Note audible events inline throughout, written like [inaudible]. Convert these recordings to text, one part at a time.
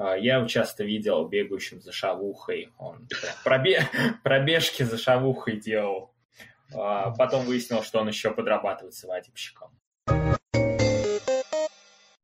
А, я его часто видел бегающим за шавухой. Он пробе... [laughs] пробежки за шавухой делал. А, потом выяснил, что он еще подрабатывает свадебщиком.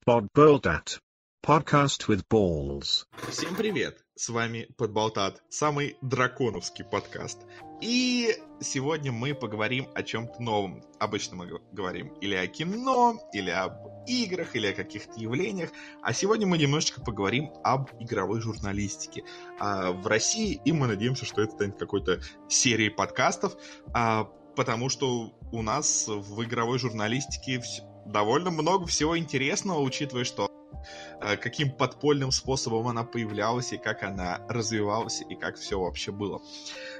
Podboltat. Podcast with balls. Всем привет! С вами Подболтат, самый драконовский подкаст. И сегодня мы поговорим о чем-то новом. Обычно мы говорим или о кино, или об играх, или о каких-то явлениях. А сегодня мы немножечко поговорим об игровой журналистике а, в России. И мы надеемся, что это станет какой-то серией подкастов, а, потому что у нас в игровой журналистике довольно много всего интересного, учитывая, что каким подпольным способом она появлялась и как она развивалась и как все вообще было.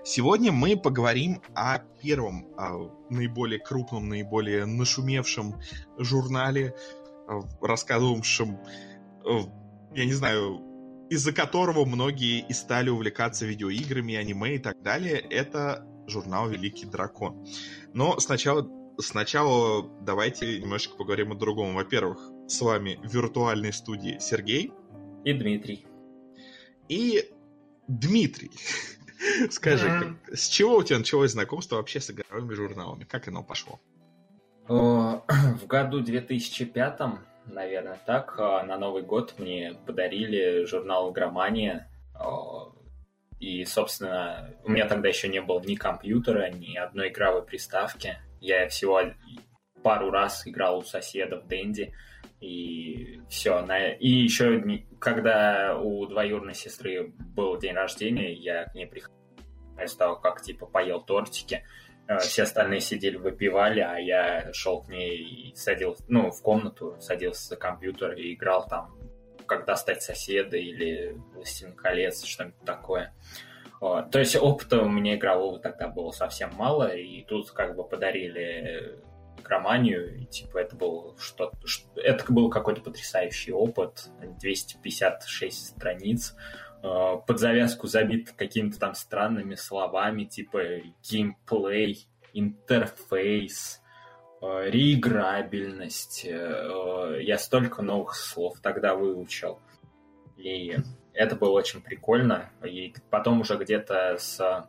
Сегодня мы поговорим о первом, о наиболее крупном, наиболее нашумевшем журнале, э, рассказывавшем, э, я не знаю, из-за которого многие и стали увлекаться видеоиграми, аниме и так далее. Это журнал «Великий дракон». Но сначала сначала давайте немножечко поговорим о другом. Во-первых, с вами в виртуальной студии Сергей. И Дмитрий. И Дмитрий. [laughs] Скажи, как, с чего у тебя началось знакомство вообще с игровыми журналами? Как оно пошло? [clears throat] В году 2005, наверное, так, а, на Новый год мне подарили журнал «Игромания». И, собственно, у меня тогда еще не было ни компьютера, ни одной игровой приставки. Я всего пару раз играл у соседа в Дэнди, и все. И еще, когда у двоюродной сестры был день рождения, я к ней приходил после того, как, типа, поел тортики. Э, все остальные сидели, выпивали, а я шел к ней и садился, ну, в комнату, садился за компьютер и играл там, как достать соседа или «Властелин колец», что-нибудь такое. Вот. То есть опыта у меня игрового тогда было совсем мало, и тут как бы подарили игроманию, и типа это был что это был какой-то потрясающий опыт, 256 страниц, э, под завязку забит какими-то там странными словами, типа геймплей, интерфейс, э, реиграбельность. Э, я столько новых слов тогда выучил. И это было очень прикольно. И потом уже где-то с...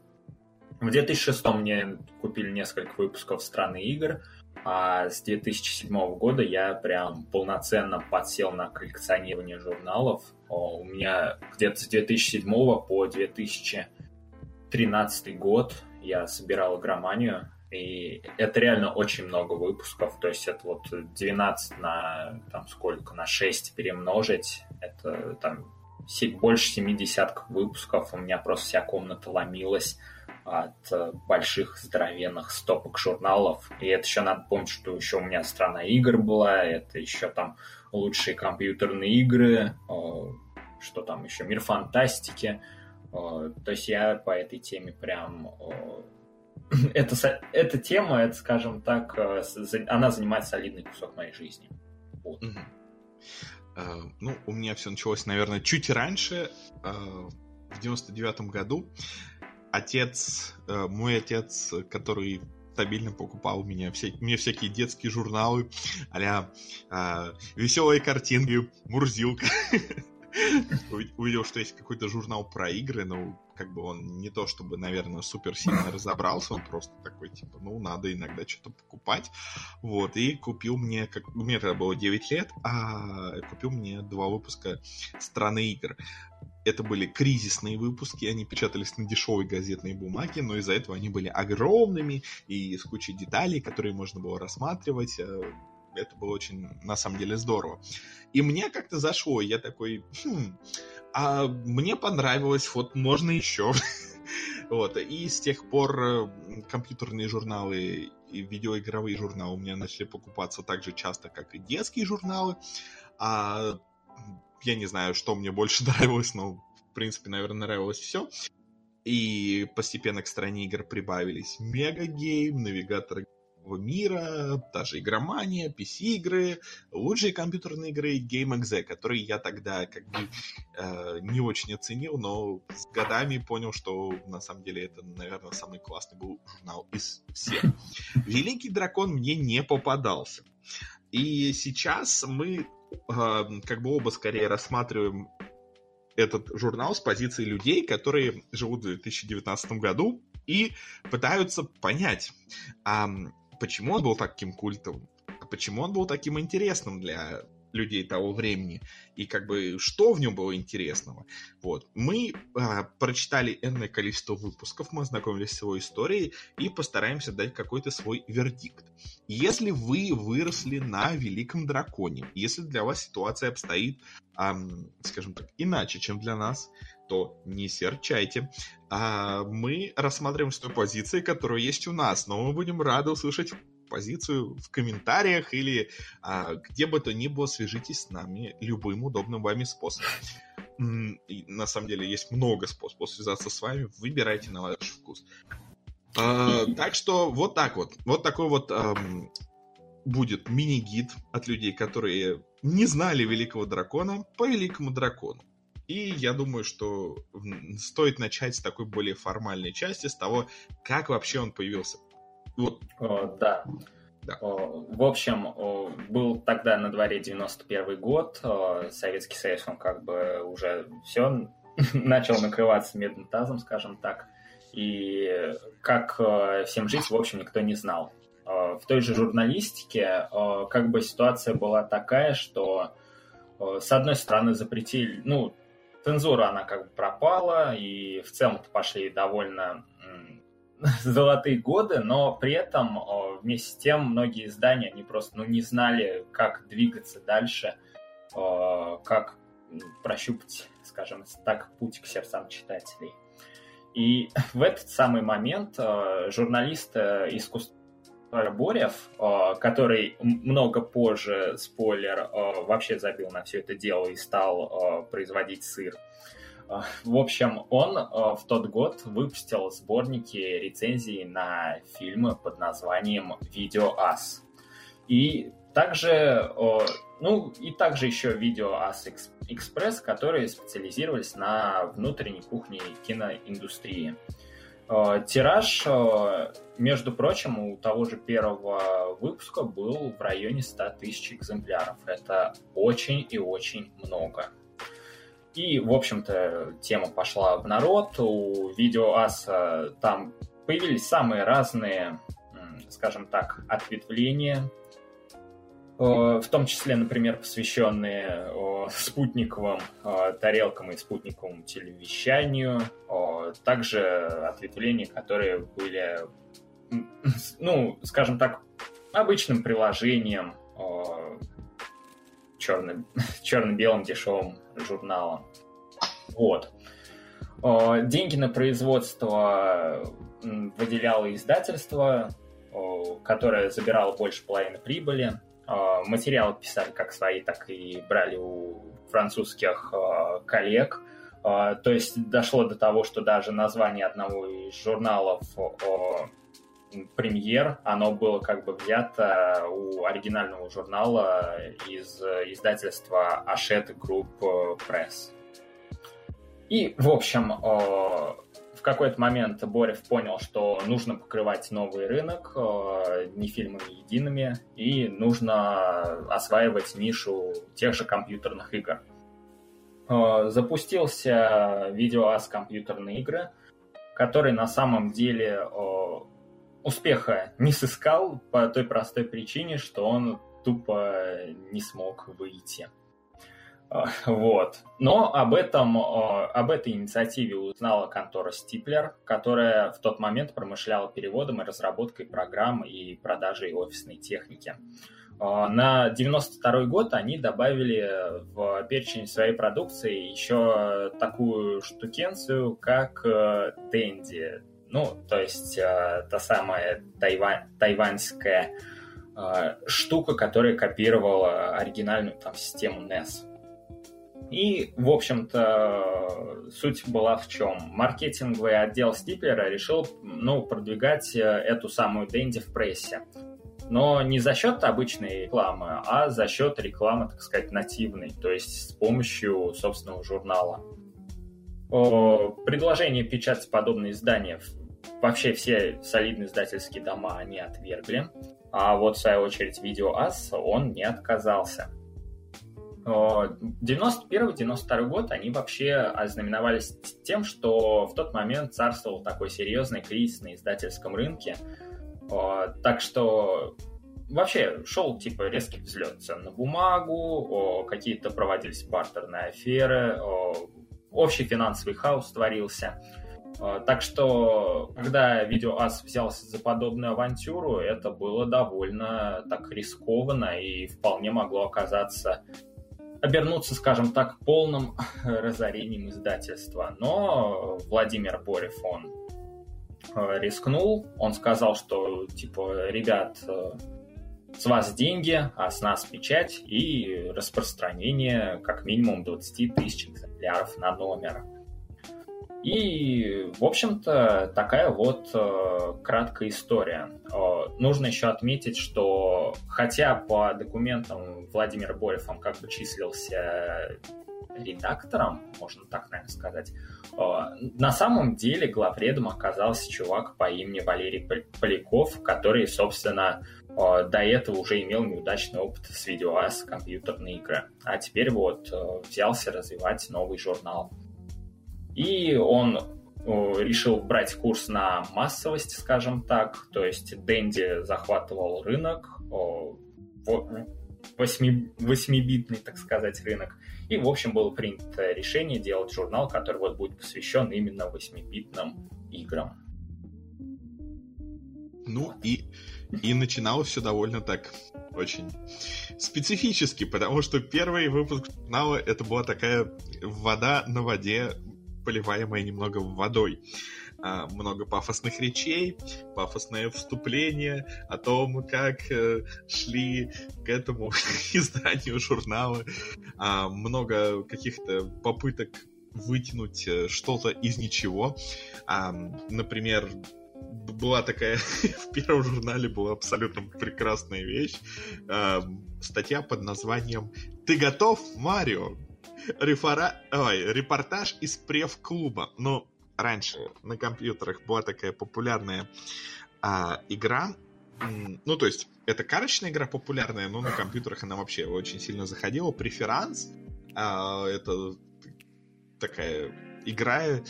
В 2006 мне купили несколько выпусков страны игр, а с 2007 года я прям полноценно подсел на коллекционирование журналов. У меня где-то с 2007 по 2013 год я собирал игроманию, и это реально очень много выпусков, то есть это вот 12 на там сколько, на 6 перемножить, это там больше 70 выпусков, у меня просто вся комната ломилась от э, больших здоровенных стопок журналов. И это еще надо помнить, что еще у меня страна игр была, это еще там лучшие компьютерные игры, э, что там еще, мир фантастики. Э, то есть я по этой теме прям... [clears throat] Это, эта тема, это, скажем так, она занимает солидный кусок моей жизни. Вот. Ну, у меня все началось, наверное, чуть раньше, в 99 году отец, э, мой отец, который стабильно покупал меня все, мне всякие детские журналы, а-ля э, веселые картинки, Мурзилка. [laughs] Увидел, что есть какой-то журнал про игры, но как бы он не то чтобы, наверное, супер сильно разобрался, он просто такой, типа, ну, надо иногда что-то покупать. Вот, и купил мне, как, мне тогда было 9 лет, а купил мне два выпуска «Страны игр». Это были кризисные выпуски, они печатались на дешевой газетной бумаге, но из-за этого они были огромными и с кучей деталей, которые можно было рассматривать. Э, это было очень, на самом деле, здорово. И мне как-то зашло, я такой, хм, а мне понравилось, вот можно еще. [laughs] Вот, и с тех пор э, компьютерные журналы и видеоигровые журналы у меня начали покупаться так же часто, как и детские журналы. А я не знаю, что мне больше [laughs] нравилось, но, принципе, наверное, нравилось все. И постепенно к стране игр прибавились Мегагейм, Навигатор мира, та же игромания, PC-игры, лучшие компьютерные игры GameXZ, которые я тогда как бы э, не очень оценил, но с годами понял, что на самом деле это, наверное, самый классный был журнал из всех. Великий дракон мне не попадался. И сейчас мы как бы оба скорее рассматриваем этот журнал с позиции людей, которые живут в 2019 году и пытаются понять, а почему он был таким культовым, а почему он был таким интересным для людей того времени, и как бы что в нем было интересного. Вот. Мы а, прочитали энное количество выпусков, мы ознакомились с его историей и постараемся дать какой-то свой вердикт. Если вы выросли на Великом Драконе, если для вас ситуация обстоит, эм, скажем так, иначе, чем для нас, то не серчайте. А, мы рассматриваем с той позиции, которая есть у нас, но мы будем рады услышать позицию в комментариях или а, где бы то ни было, свяжитесь с нами любым удобным вами способом. И, на самом деле есть много способов связаться с вами, выбирайте на ваш вкус. А, так что вот так вот, вот такой вот эм, будет мини-гид от людей, которые не знали Великого Дракона по Великому Дракону. И я думаю, что стоит начать с такой более формальной части, с того, как вообще он появился. Вот. О, да. да. В общем, был тогда на дворе 91 год, Советский Союз, он как бы уже все [laughs] начал накрываться медным тазом, скажем так. И как всем жить, в общем, никто не знал. В той же журналистике как бы ситуация была такая, что с одной стороны запретили, ну, цензура, она как бы пропала, и в целом-то пошли довольно [laughs] золотые годы, но при этом вместе с тем многие издания, они просто ну, не знали, как двигаться дальше, как прощупать, скажем так, путь к сердцам читателей. И [laughs] в этот самый момент журналист искусства Борев, который много позже, спойлер, вообще забил на все это дело и стал производить сыр. В общем, он в тот год выпустил сборники рецензий на фильмы под названием «Видео Ас». И также, ну, и также еще «Видео Ас Экспресс», которые специализировались на внутренней кухне киноиндустрии. Э, тираж, э, между прочим, у того же первого выпуска был в районе 100 тысяч экземпляров. Это очень и очень много. И, в общем-то, тема пошла в народ. У видео Аса там появились самые разные, скажем так, ответвления Э, в том числе, например, посвященные спутниковым э, тарелкам и спутниковому телевещанию, также ответвления, которые были, ну, скажем так, обычным приложением черным, [laughs] черно-белым дешевым журналом. Вот. Деньги на производство выделяло издательство, которое забирало больше половины прибыли. А, материалы писали как свои, так и брали у французских коллег. То есть дошло до того, что даже название одного из журналов премьер, оно было как бы взято у оригинального журнала из издательства Hachette Group Press. И, в общем, какой-то момент Борев понял, что нужно покрывать новый рынок э, не фильмами едиными, и нужно осваивать нишу тех же компьютерных игр. Э, запустился видеоас компьютерные игры, который на самом деле э, успеха не сыскал по той простой причине, что он тупо не смог выйти. А, вот. Но об этом, об этой инициативе узнала контора Стиплер, которая в тот момент промышляла переводом и разработкой программ и продажей офисной техники. А, на 92 год они добавили в перечень своей продукции еще такую штукенцию, как Дэнди. Ну, то есть э, та самая тайвань, тайваньская э, штука, которая копировала оригинальную там систему NES. И, в общем-то, суть была в чем? Маркетинговый отдел Стиплера решил ну, продвигать э, эту самую Дэнди в прессе. Но не за счет обычной рекламы, а за счет рекламы, так сказать, нативной, то есть с помощью собственного журнала. Предложение печатать подобные издания вообще все солидные издательские дома они отвергли, а вот в свою очередь Видео Ас он не отказался. 91-92 год они вообще ознаменовались тем, что в тот момент царствовал такой серьезный кризис на издательском рынке. Так что вообще шел типа резкий взлет цен на бумагу, какие-то проводились бартерные аферы, общий финансовый хаос творился. Так что, когда Видеоас взялся за подобную авантюру, это было довольно так рискованно и вполне могло оказаться обернуться, скажем так, полным [laughs] разорением издательства. Но Владимир Борев, он э, рискнул, он сказал, что, типа, ребят, э, с вас деньги, а с нас печать и распространение как минимум 20 тысяч экземпляров на номер. И, в общем-то, такая вот э, краткая история. Э, нужно еще отметить, что хотя по документам Владимир Борев он как бы числился редактором, можно так, наверное, сказать, э, на самом деле главредом оказался чувак по имени Валерий Поляков, который, собственно, до этого уже имел неудачный опыт с видеоас компьютерные игры. А теперь вот э, взялся развивать новый журнал. И он решил брать курс на массовость, скажем так, то есть Дэнди захватывал рынок, восьми, восьмибитный, так сказать, рынок. И, в общем, было принято решение делать журнал, который вот будет посвящен именно восьмибитным играм. Ну и, и начиналось все довольно так очень специфически, потому что первый выпуск журнала это была такая вода на воде поливаемая немного водой. А, много пафосных речей, пафосное вступление о том, как э, шли к этому [laughs] изданию журнала, а, много каких-то попыток вытянуть э, что-то из ничего. А, например, была такая [laughs] в первом журнале была абсолютно прекрасная вещь. Статья под названием «Ты готов, Марио?» Рефора... Ой, репортаж из прев-клуба. Ну, раньше на компьютерах была такая популярная а, игра. Ну, то есть, это карточная игра популярная, но на компьютерах она вообще очень сильно заходила. Преферанс. А, это такая игра.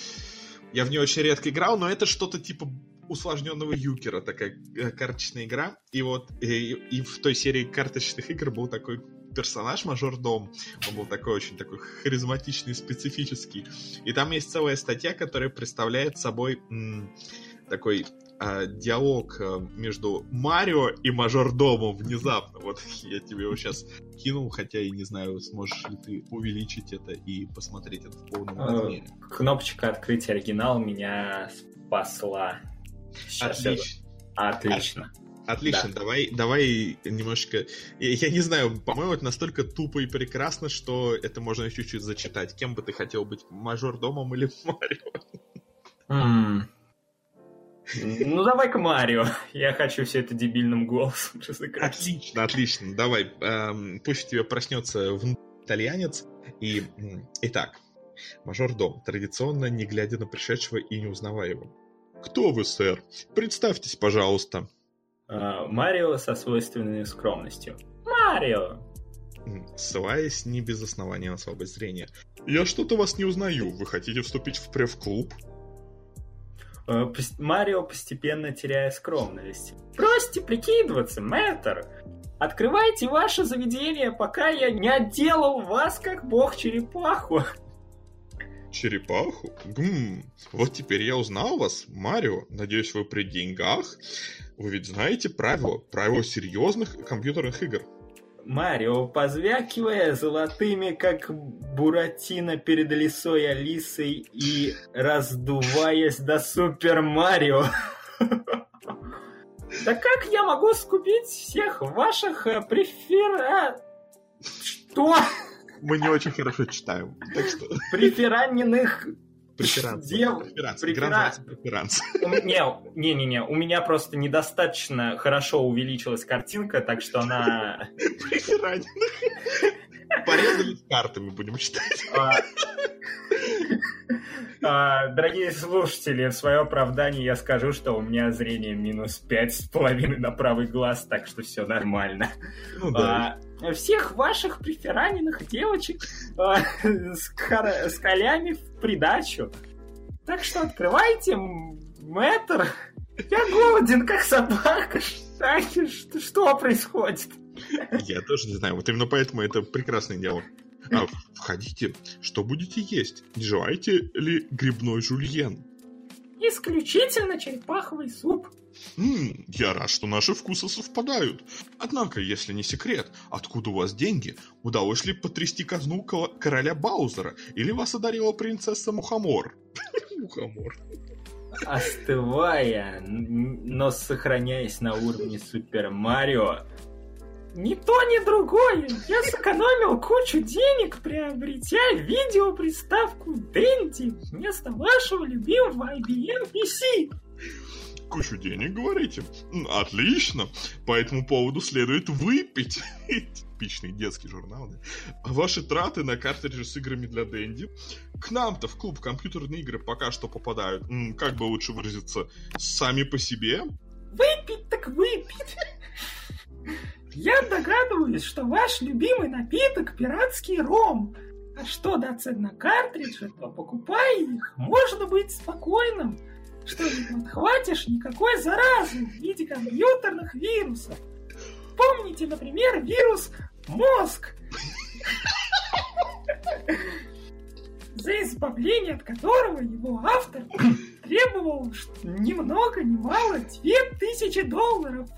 Я в нее очень редко играл, но это что-то типа усложненного юкера, такая э, карточная игра. И вот и, и в той серии карточных игр был такой персонаж мажордом. Он был такой очень такой харизматичный, специфический. И там есть целая статья, которая представляет собой м, такой э, диалог э, между Марио и мажордомом внезапно. Вот [laughs] я тебе его сейчас кинул, хотя и не знаю, сможешь ли ты увеличить это и посмотреть это в полном э, размере. Кнопочка открыть оригинал меня спасла. Сейчас Отлично. Отлично. Отлично, да. давай, давай немножко... Я, я не знаю, по-моему, это настолько тупо и прекрасно, что это можно чуть-чуть зачитать. Кем бы ты хотел быть, мажор-домом или [laughs] Марио? Mm. Ну, давай-ка Марио. Я хочу все это дебильным голосом разыграть. Отлично, отлично. Давай, эм, пусть у тебя проснется итальянец. И, итак, мажор-дом, традиционно не глядя на пришедшего и не узнавая его. «Кто вы, сэр? Представьтесь, пожалуйста». А, Марио со свойственной скромностью. Марио! Ссылаясь не без основания на слабое зрение. «Я что-то вас не узнаю. Вы хотите вступить в прев-клуб?» а, Марио постепенно теряя скромность. «Бросьте прикидываться, мэтр! Открывайте ваше заведение, пока я не отделал вас как бог-черепаху!» Черепаху? Гм, вот теперь я узнал вас, Марио. Надеюсь, вы при деньгах? Вы ведь знаете правила, правила серьезных компьютерных игр. Марио, позвякивая золотыми, как Буратино перед лисой Алисой и раздуваясь до Супер Марио. [laughs] Да как я могу скупить всех ваших э, префера... Что? Мы не очень хорошо читаем. Так что... [laughs] Префераненных Преферанс. Дев... Преферанс. Преферанс. Преферанс. Не, не, не, у меня просто недостаточно хорошо увеличилась картинка, так что она... Префераненных. Порезали картами, будем читать. А, А, дорогие слушатели, в свое оправдание я скажу, что у меня зрение минус пять с половиной на правый глаз, так что все нормально. Ну да. А, всех ваших префераненных девочек а, с, кар- с колями в придачу. Так что открывайте, мэтр. Я голоден, как собака. Что, что происходит? Я тоже не знаю. Вот именно поэтому это прекрасный диалог. А, входите. Что будете есть? Не желаете ли грибной жульен? Исключительно черепаховый суп. М, я рад, что наши вкусы совпадают. Однако, если не секрет, откуда у вас деньги? Удалось ли потрясти казну короля Баузера? Или вас одарила принцесса Мухомор? [laughs] Мухомор. Остывая, но сохраняясь на уровне Супер Марио, Ни то, ни другое. Я сэкономил кучу денег, приобретя видеоприставку Dendy вместо вашего любимого IBM PC. Кучу денег, говорите? Отлично. По этому поводу следует выпить. Типичный детский журнал, да? А ваши траты на картриджи с играми для Дэнди к нам-то в клуб компьютерные игры пока что попадают, как бы лучше выразиться, сами по себе. Выпить так выпить. Я догадываюсь, что ваш любимый напиток – пиратский ром. А что до цен на картриджи, то покупая их, можно быть спокойным, что не подхватишь никакой заразы в виде компьютерных вирусов. Помните, например, вирус мозг, за избавление от которого его автор требовал ш- ни много ни мало 2000 долларов.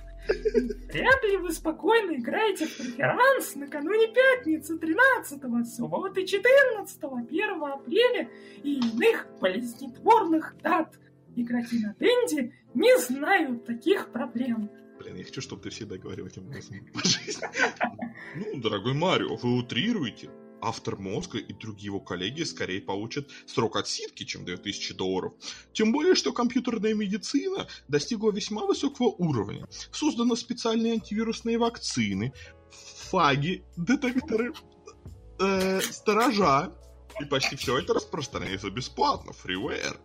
Вряд ли вы спокойно играете в преферанс накануне пятницы 13 субботы 14 1 апреля и иных болезнетворных дат. Игроки на Денди не знают таких проблем. Блин, я хочу, чтобы ты всегда говорил этим голосом. Ну, дорогой Марио, вы утрируете. Автор мозга и другие его коллеги скорее получат срок отсидки, чем 2000 долларов. Тем более, что компьютерная медицина достигла весьма высокого уровня. Созданы специальные антивирусные вакцины, фаги, детекторы, э, сторожа. И почти все это распространяется бесплатно, freeware.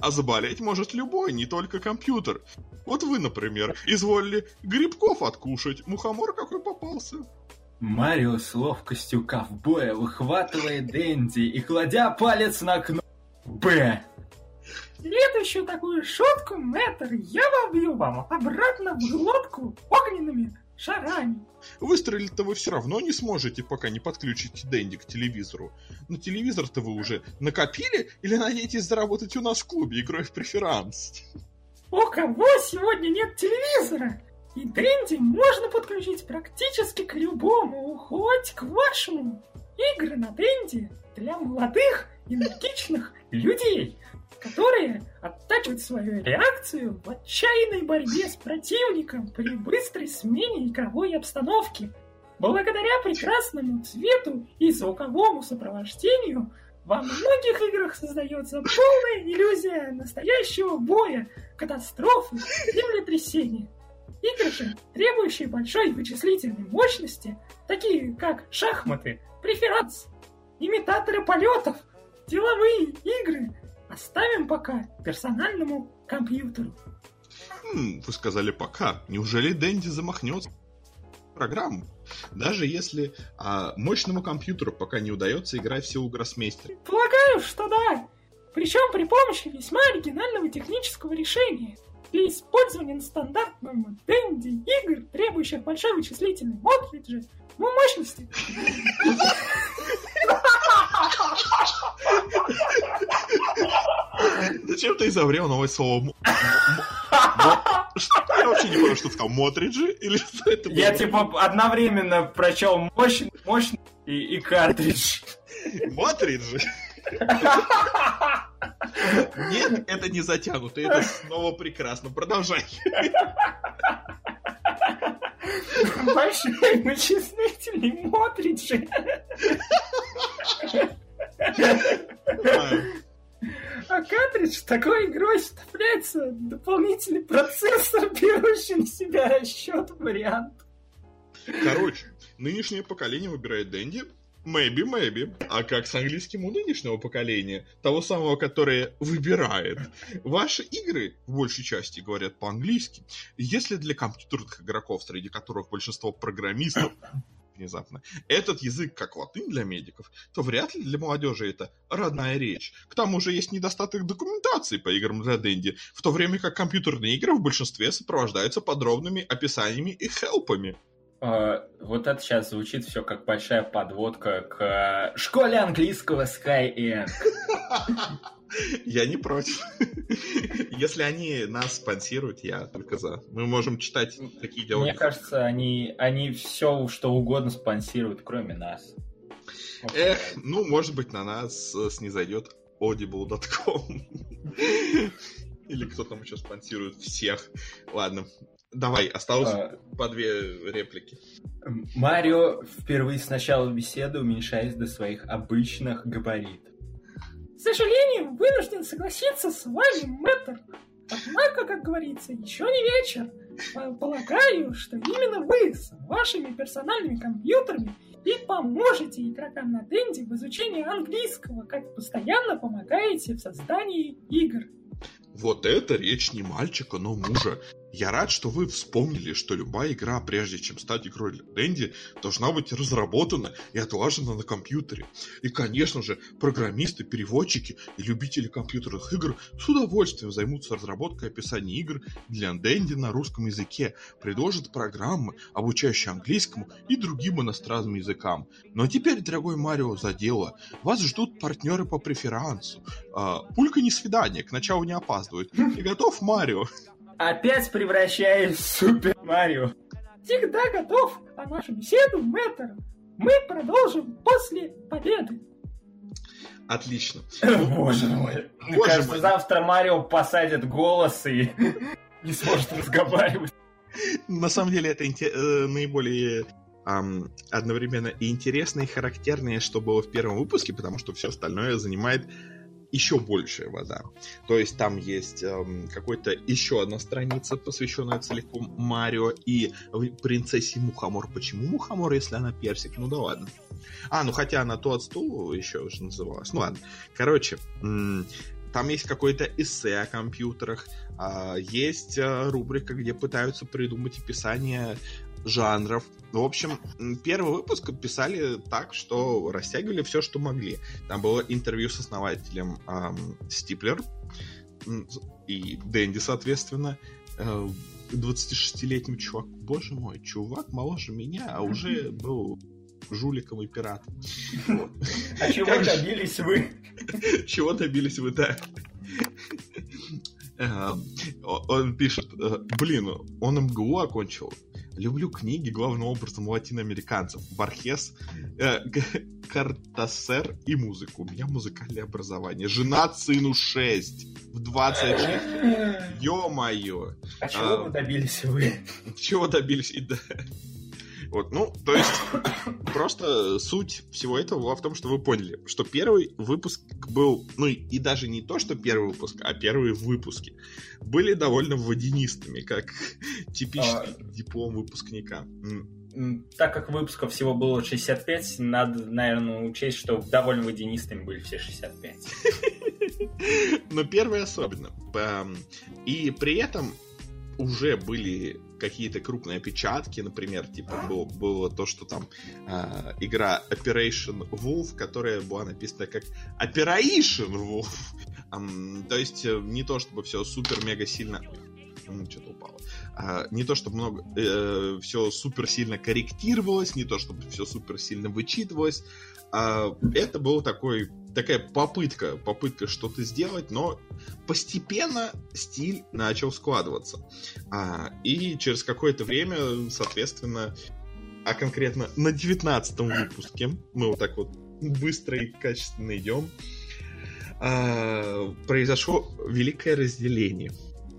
А заболеть может любой, не только компьютер. Вот вы, например, изволили грибков откушать, мухомор какой попался. Марио с ловкостью ковбоя выхватывает Дэнди и, кладя палец на кнопку Б, Следующую такую шутку, мэтр, я вобью вам обратно в глотку огненными шарами. Выстрелить-то вы все равно не сможете, пока не подключите Дэнди к телевизору. Но телевизор-то вы уже накопили или надеетесь заработать у нас в клубе игрой в преферанс? У кого сегодня нет телевизора? И Дэнди можно подключить практически к любому, хоть к вашему. Игры на Дэнди для молодых, энергичных людей, которые оттачивают свою реакцию в отчаянной борьбе с противником при быстрой смене игровой обстановки. Благодаря прекрасному цвету и звуковому сопровождению во многих играх создается полная иллюзия настоящего боя, катастрофы, землетрясения. Игры требующие большой вычислительной мощности, такие как шахматы, преферанс, имитаторы полетов, деловые игры, оставим пока персональному компьютеру. Хм, вы сказали пока. Неужели Дэнди замахнется программу? Даже если а, мощному компьютеру пока не удается играть в силу гроссмейстера. Полагаю, что да. Причем при помощи весьма оригинального технического решения. Для использования на стандартном игр, требующих большой вычислительной мощности, ну, мощности, Зачем ты изобрел новое слово? Я вообще не понял, что ты сказал. Мотриджи? Или что это было? Я типа одновременно прочел мощный, мощный и, и картридж. Мотриджи? Нет, это не затянуто. Это снова прекрасно. Продолжай. большой вычислительный мотриджи. А картридж такой игрой вставляется дополнительный процессор, берущий на себя расчет вариант. Короче, нынешнее поколение выбирает Дэнди. Maybe, maybe. А как с английским у нынешнего поколения, того самого, которое выбирает? Ваши игры в большей части говорят по-английски. Если для компьютерных игроков, среди которых большинство программистов, [coughs] внезапно. Этот язык как латынь для медиков, то вряд ли для молодежи это родная речь. К тому же есть недостаток документации по играм для Дэнди, в то время как компьютерные игры в большинстве сопровождаются подробными описаниями и хелпами. А, вот это сейчас звучит все как большая подводка к э, школе английского Skyeng. [laughs] Я не против. [laughs] Если они нас спонсируют, я только за. Мы можем читать такие диалоги. Мне кажется, они, они все, что угодно спонсируют, кроме нас. Эх, ну, может быть, на нас э, снизойдет audible.com. [laughs] Или кто там еще спонсирует всех. Ладно, давай, осталось а... по две реплики. Марио впервые с начала беседы уменьшаясь до своих обычных габаритов. К сожалению, вынужден согласиться с вами, мэтр. Однако, как говорится, еще не вечер. Полагаю, что именно вы с вашими персональными компьютерами и поможете игрокам на Денде в изучении английского, как постоянно помогаете в создании игр. Вот это речь не мальчика, но мужа. Я рад, что вы вспомнили, что любая игра, прежде чем стать игрой для Дэнди, должна быть разработана и отлажена на компьютере. И, конечно же, программисты, переводчики и любители компьютерных игр с удовольствием займутся разработкой описаний игр для Дэнди на русском языке, предложат программы, обучающие английскому и другим иностранным языкам. Но теперь, дорогой Марио, за дело. Вас ждут партнеры по преферансу. А, пулька не свидание, к началу не опаздывает. [laughs] И готов Марио? Опять превращаюсь в Супер Марио. Всегда готов, а нашу беседу, мэтр, мы продолжим после победы. Отлично. Боже мой. Мне кажется, завтра Марио посадит голос и [laughs] не сможет разговаривать. На самом деле это э, наиболее одновременно и интересно, и характерное, что было в первом выпуске, потому что все остальное занимает еще большая вода. То есть там есть эм, какой-то еще одна страница, посвященная целиком Марио и принцессе Мухомор. Почему Мухомор, если она персик? Ну да ладно. А, ну хотя она то от стула еще уже называлась. Ну ладно. Короче, там есть какое-то эссе о компьютерах, а, есть э, рубрика, где пытаются придумать описание жанров. В общем, первый выпуск писали так, что растягивали все, что могли. Там было интервью с основателем эм, Стиплер и Дэнди, соответственно. 26-летним чувак. Боже мой, чувак моложе меня, а уже был жуликом и пиратом. А чего добились вы? [laughs] Чего добились вы, да? Он пишет, э, блин, он МГУ окончил, Люблю книги, главным образом латиноамериканцев. Бархес, э, Картасер и музыку. У меня музыкальное образование. Жена сыну 6 в 26. Ё-моё. А чего а, вы добились вы? Чего добились? И да. Вот, ну, то есть, [coughs] просто суть всего этого была в том, что вы поняли, что первый выпуск был, ну, и даже не то, что первый выпуск, а первые выпуски были довольно водянистыми, как [laughs] типичный а... диплом выпускника. Так как выпусков всего было 65, надо, наверное, учесть, что довольно водянистыми были все 65. [laughs] Но первый особенно. И при этом уже были какие-то крупные опечатки, например, типа было, было то, что там э, игра Operation Wolf, которая была написана как Operation Wolf. [laughs] Um, то есть э, не то, чтобы все супер-мега сильно... Что-то упало. А, не то, чтобы много, э, все супер сильно корректировалось, не то, чтобы все супер сильно вычитывалось. А, это был такой такая попытка, попытка что-то сделать, но постепенно стиль начал складываться. А, и через какое-то время, соответственно, а конкретно на 19 выпуске, мы вот так вот быстро и качественно идем, а, произошло великое разделение.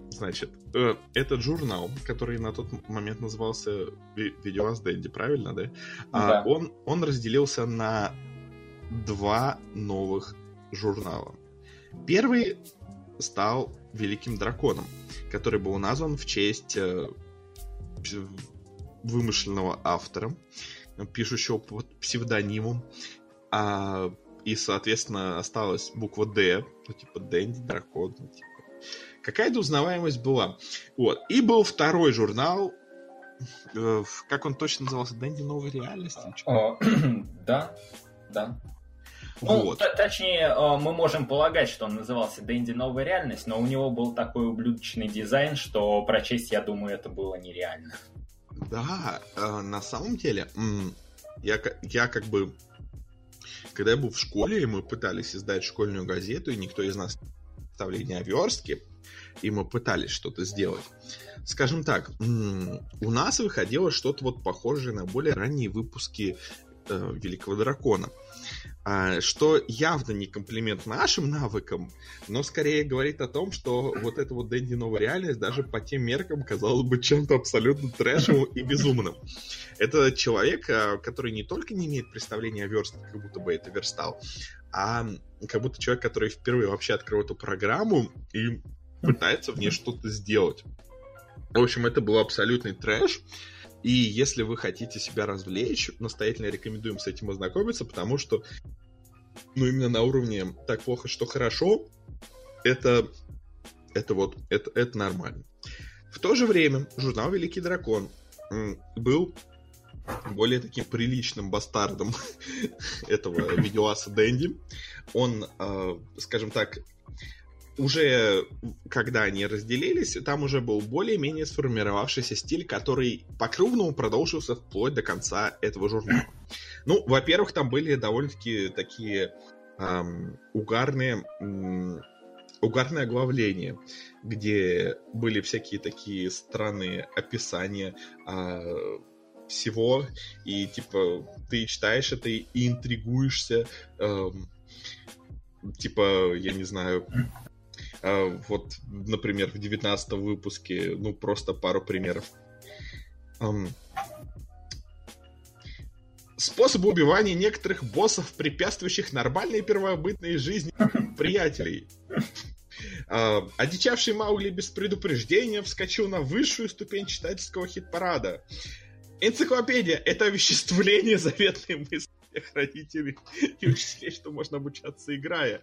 Значит, э, этот журнал, который на тот момент назывался Видеоас Дэнди, правильно, да? А, да. А, он, он разделился на два новых журнала. Первый стал Великим Драконом, который был назван в честь э, вымышленного автора, пишущего под псевдонимом. А, и, соответственно, осталась буква D, ну, типа Дэнди, дракон, ну, типа. Какая-то узнаваемость была. Вот. И был второй журнал, э, как он точно назывался, Дэнди Новой Реальности? О, [clears throat] да, да. Ну, Вот. точнее, э, мы можем полагать, что он назывался Дэнди Новая Реальность, но у него был такой ублюдочный дизайн, что прочесть, я думаю, это было нереально. Да, э, на самом деле, я, я как бы, когда я был в школе, и мы пытались издать школьную газету, и никто из нас о верстке, и мы пытались что-то сделать. Скажем так, у нас выходило что-то вот похожее на более ранние выпуски э, Великого Дракона. А, Что явно не комплимент нашим навыкам, но скорее говорит о том, что вот эта вот Дэнди Новая Реальность даже по тем меркам казалось бы чем-то абсолютно трэшевым и безумным. Это человек, а, который не только не имеет представления о верстке, как будто бы это верстал, а как будто человек, который впервые вообще открыл эту программу и пытается в ней что-то сделать. В общем, это был абсолютный трэш. И если вы хотите себя развлечь, настоятельно рекомендуем с этим ознакомиться, потому что, ну, именно на уровне так плохо, что хорошо, это, это вот, это, это нормально. В то же время журнал «Великий дракон» был более таким приличным бастардом [laughs] этого видеоаса Дэнди. Он, э, скажем так, уже когда они разделились, там уже был более-менее сформировавшийся стиль, который по-крупному продолжился вплоть до конца этого журнала. [clears throat] Ну, во-первых, там были довольно-таки такие ам, угарные, м, угарные оглавления, где были всякие такие странные описания а, всего, и типа ты читаешь это и интригуешься, эм, типа, я не знаю, вот, например, в 19 выпуске, ну, просто пару примеров. Способы убивания некоторых боссов, препятствующих нормальной первобытной жизни приятелей. А, Одичавший Маугли без предупреждения вскочил на высшую ступень читательского хит-парада. Энциклопедия — это овеществление заветной мысли родителей и учителей, что можно обучаться играя.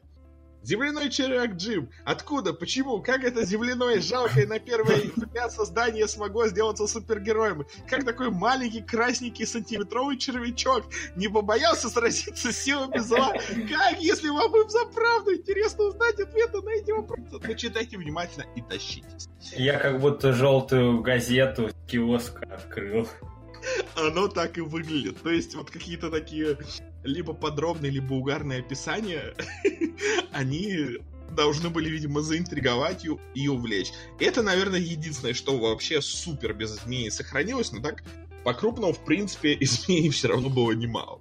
Земляной червяк Джим. Откуда? Почему? Как это земляное жалкое на первый взгляд создание смогло сделаться супергероем? Как такой маленький красненький сантиметровый червячок не побоялся сразиться с силами зла? Как, если вам им за правду интересно узнать ответы на эти вопросы? То читайте внимательно и тащитесь. Я как будто желтую газету киоска открыл. Оно так и выглядит. То есть вот какие-то такие либо подробные, либо угарные описания, [laughs] они должны были, видимо, заинтриговать и, и увлечь. Это, наверное, единственное, что вообще супер без изменений сохранилось, но так по-крупному, в принципе, [laughs] изменений все равно было немало.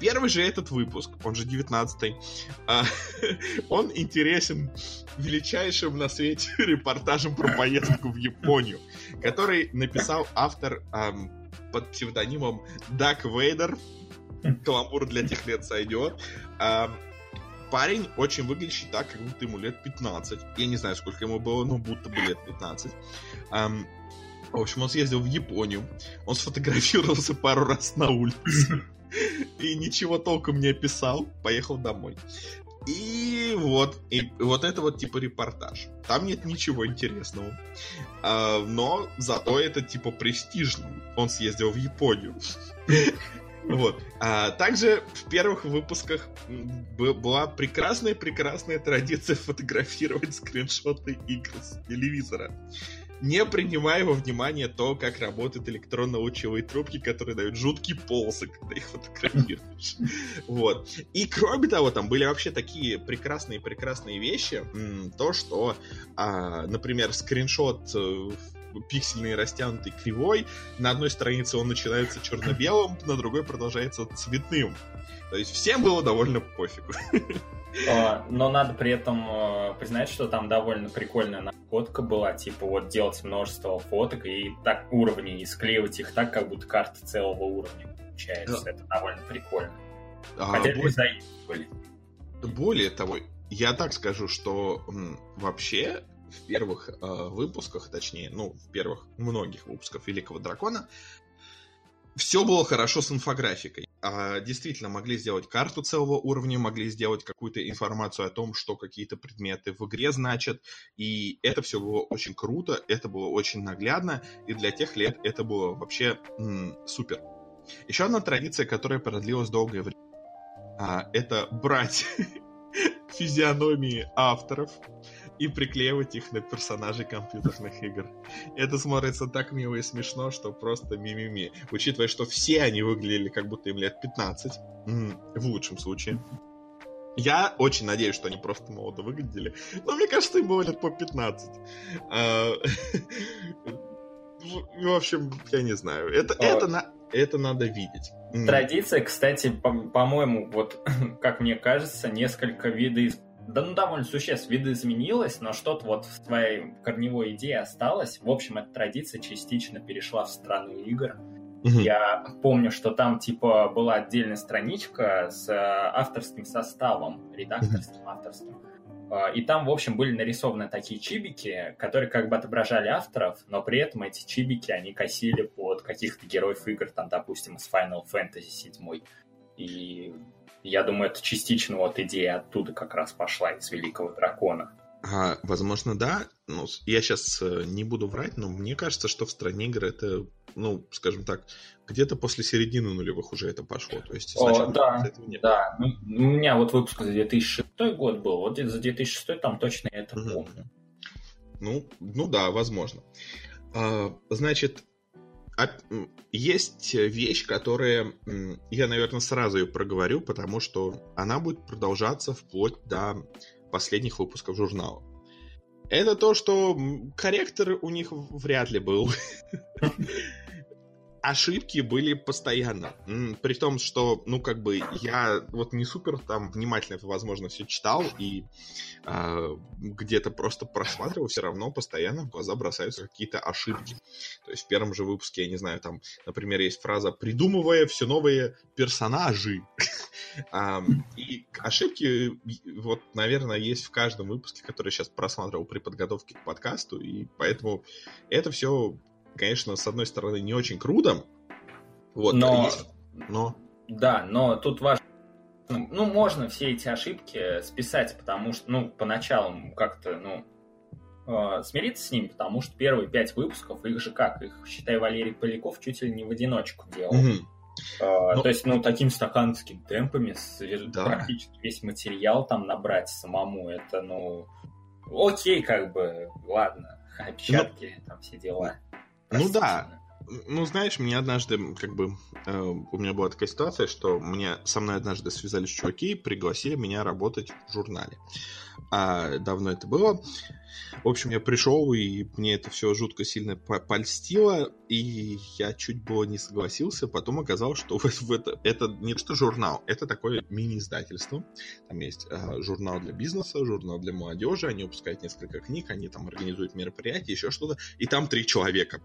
Первый же этот выпуск, он же 19-й, а, [laughs] он интересен величайшим на свете репортажем про поездку в Японию, который написал автор под псевдонимом Дак Вейдер. Каламбур для тех лет сойдет. Ам, парень очень выглядящий так, как будто ему лет 15. Я не знаю, сколько ему было, но будто бы лет 15. Ам, в общем, он съездил в Японию. Он сфотографировался [laughs] пару раз на улице. [laughs] И ничего толком не описал. Поехал домой. И вот, и вот это вот типа репортаж. Там нет ничего интересного. А, но зато это типа престижно. Он съездил в Японию. [laughs] Вот. А также в первых выпусках была прекрасная-прекрасная традиция фотографировать скриншоты игр с телевизора. Не принимая во внимание то, как работают электронно-лучевые трубки, которые дают жуткие полосы, когда их фотографируешь. Вот. И кроме того, там были вообще такие прекрасные-прекрасные вещи. То, что, а, например, скриншот э, пиксельный растянутый кривой. На одной странице он начинается черно-белым, [laughs] на другой продолжается цветным. То есть всем было довольно пофигу. [laughs] А, Но надо при этом э, признать, что там довольно прикольная находка была, типа вот делать множество фоток и так уровней, и склеивать их так, как будто карта целого уровня получается. Да. Это довольно прикольно. А, Хотя бо- и заимствовали. Более того, я так скажу, что м, вообще в первых э, выпусках, точнее, ну, в первых многих выпусках Великого Дракона, все было хорошо с инфографикой. а, действительно могли сделать карту целого уровня, могли сделать какую-то информацию о том, что какие-то предметы в игре значат, и это все было очень круто, это было очень наглядно, и для тех лет это было вообще м- супер. Еще одна традиция, которая продлилась долгое время, а, это брать [laughs] физиономии авторов и приклеивать их на персонажей компьютерных игр. Это смотрится так мило и смешно, что просто мимими. Учитывая, что все они выглядели как будто им лет 15, в лучшем случае. Я очень надеюсь, что они просто молодо выглядели. Но мне кажется, им было лет по 15. А, [laughs] в общем, я не знаю. Это, это, на, это надо видеть. Традиция, кстати, по-моему, вот, [laughs] как мне кажется, несколько видов да, ну, довольно существенно видоизменилось, но что-то вот в твоей корневой идее осталось. В общем, эта традиция частично перешла в страну игр. Угу. Я помню, что там, типа, была отдельная страничка с э, авторским составом, редакторским угу. авторским. А, и там, в общем, были нарисованы такие чибики, которые как бы отображали авторов, но при этом эти чибики, они косили под каких-то героев игр, там, допустим, из Final Fantasy 7. И я думаю, это частично вот идея оттуда как раз пошла, из Великого Дракона. А, возможно, да. Ну, я сейчас э, не буду врать, но мне кажется, что в стране игр это, ну, скажем так, где-то после середины нулевых уже это пошло. То есть, О, да, да. Ну, у меня вот выпуск за 2006 год был, вот за 2006 там точно я это угу. помню. Ну, ну да, возможно. А, значит, есть вещь, которая, я, наверное, сразу ее проговорю, потому что она будет продолжаться вплоть до последних выпусков журнала. Это то, что корректор у них вряд ли был. [laughs] ошибки были постоянно. При том, что, ну, как бы, я вот не супер там внимательно возможно, все читал и э, где-то просто просматривал, все равно постоянно в глаза бросаются какие-то ошибки. То есть в первом же выпуске, я не знаю, там, например, есть фраза «придумывая все новые персонажи». [laughs] И ошибки, вот, наверное, есть в каждом выпуске, который сейчас просматривал при подготовке к подкасту, и поэтому это все конечно, с одной стороны, не очень круто. Вот, но... Есть... но... Да, но тут важно ну, можно все эти ошибки списать, потому что, ну, поначалу как-то, ну, э, смириться с ними, потому что первые пять выпусков, их же как, их, считай, Валерий Поляков чуть ли не в одиночку делал. Угу. Э, Но... То есть, ну, таким стаканскими темпами да. практически весь материал там набрать самому, это, ну, окей, как бы, ладно, опечатки, Но... там все дела. Ну да. Ну, знаешь, мне однажды, как бы, э, у меня была такая ситуация, что мне со мной однажды связались чуваки и пригласили меня работать в журнале. А давно это было. В общем, я пришел, и мне это все жутко сильно польстило, и я чуть было не согласился. Потом оказалось, что [laughs] в, это, это не что журнал, это такое мини-издательство. Там есть э, журнал для бизнеса, журнал для молодежи, они выпускают несколько книг, они там организуют мероприятия, еще что-то, и там три человека.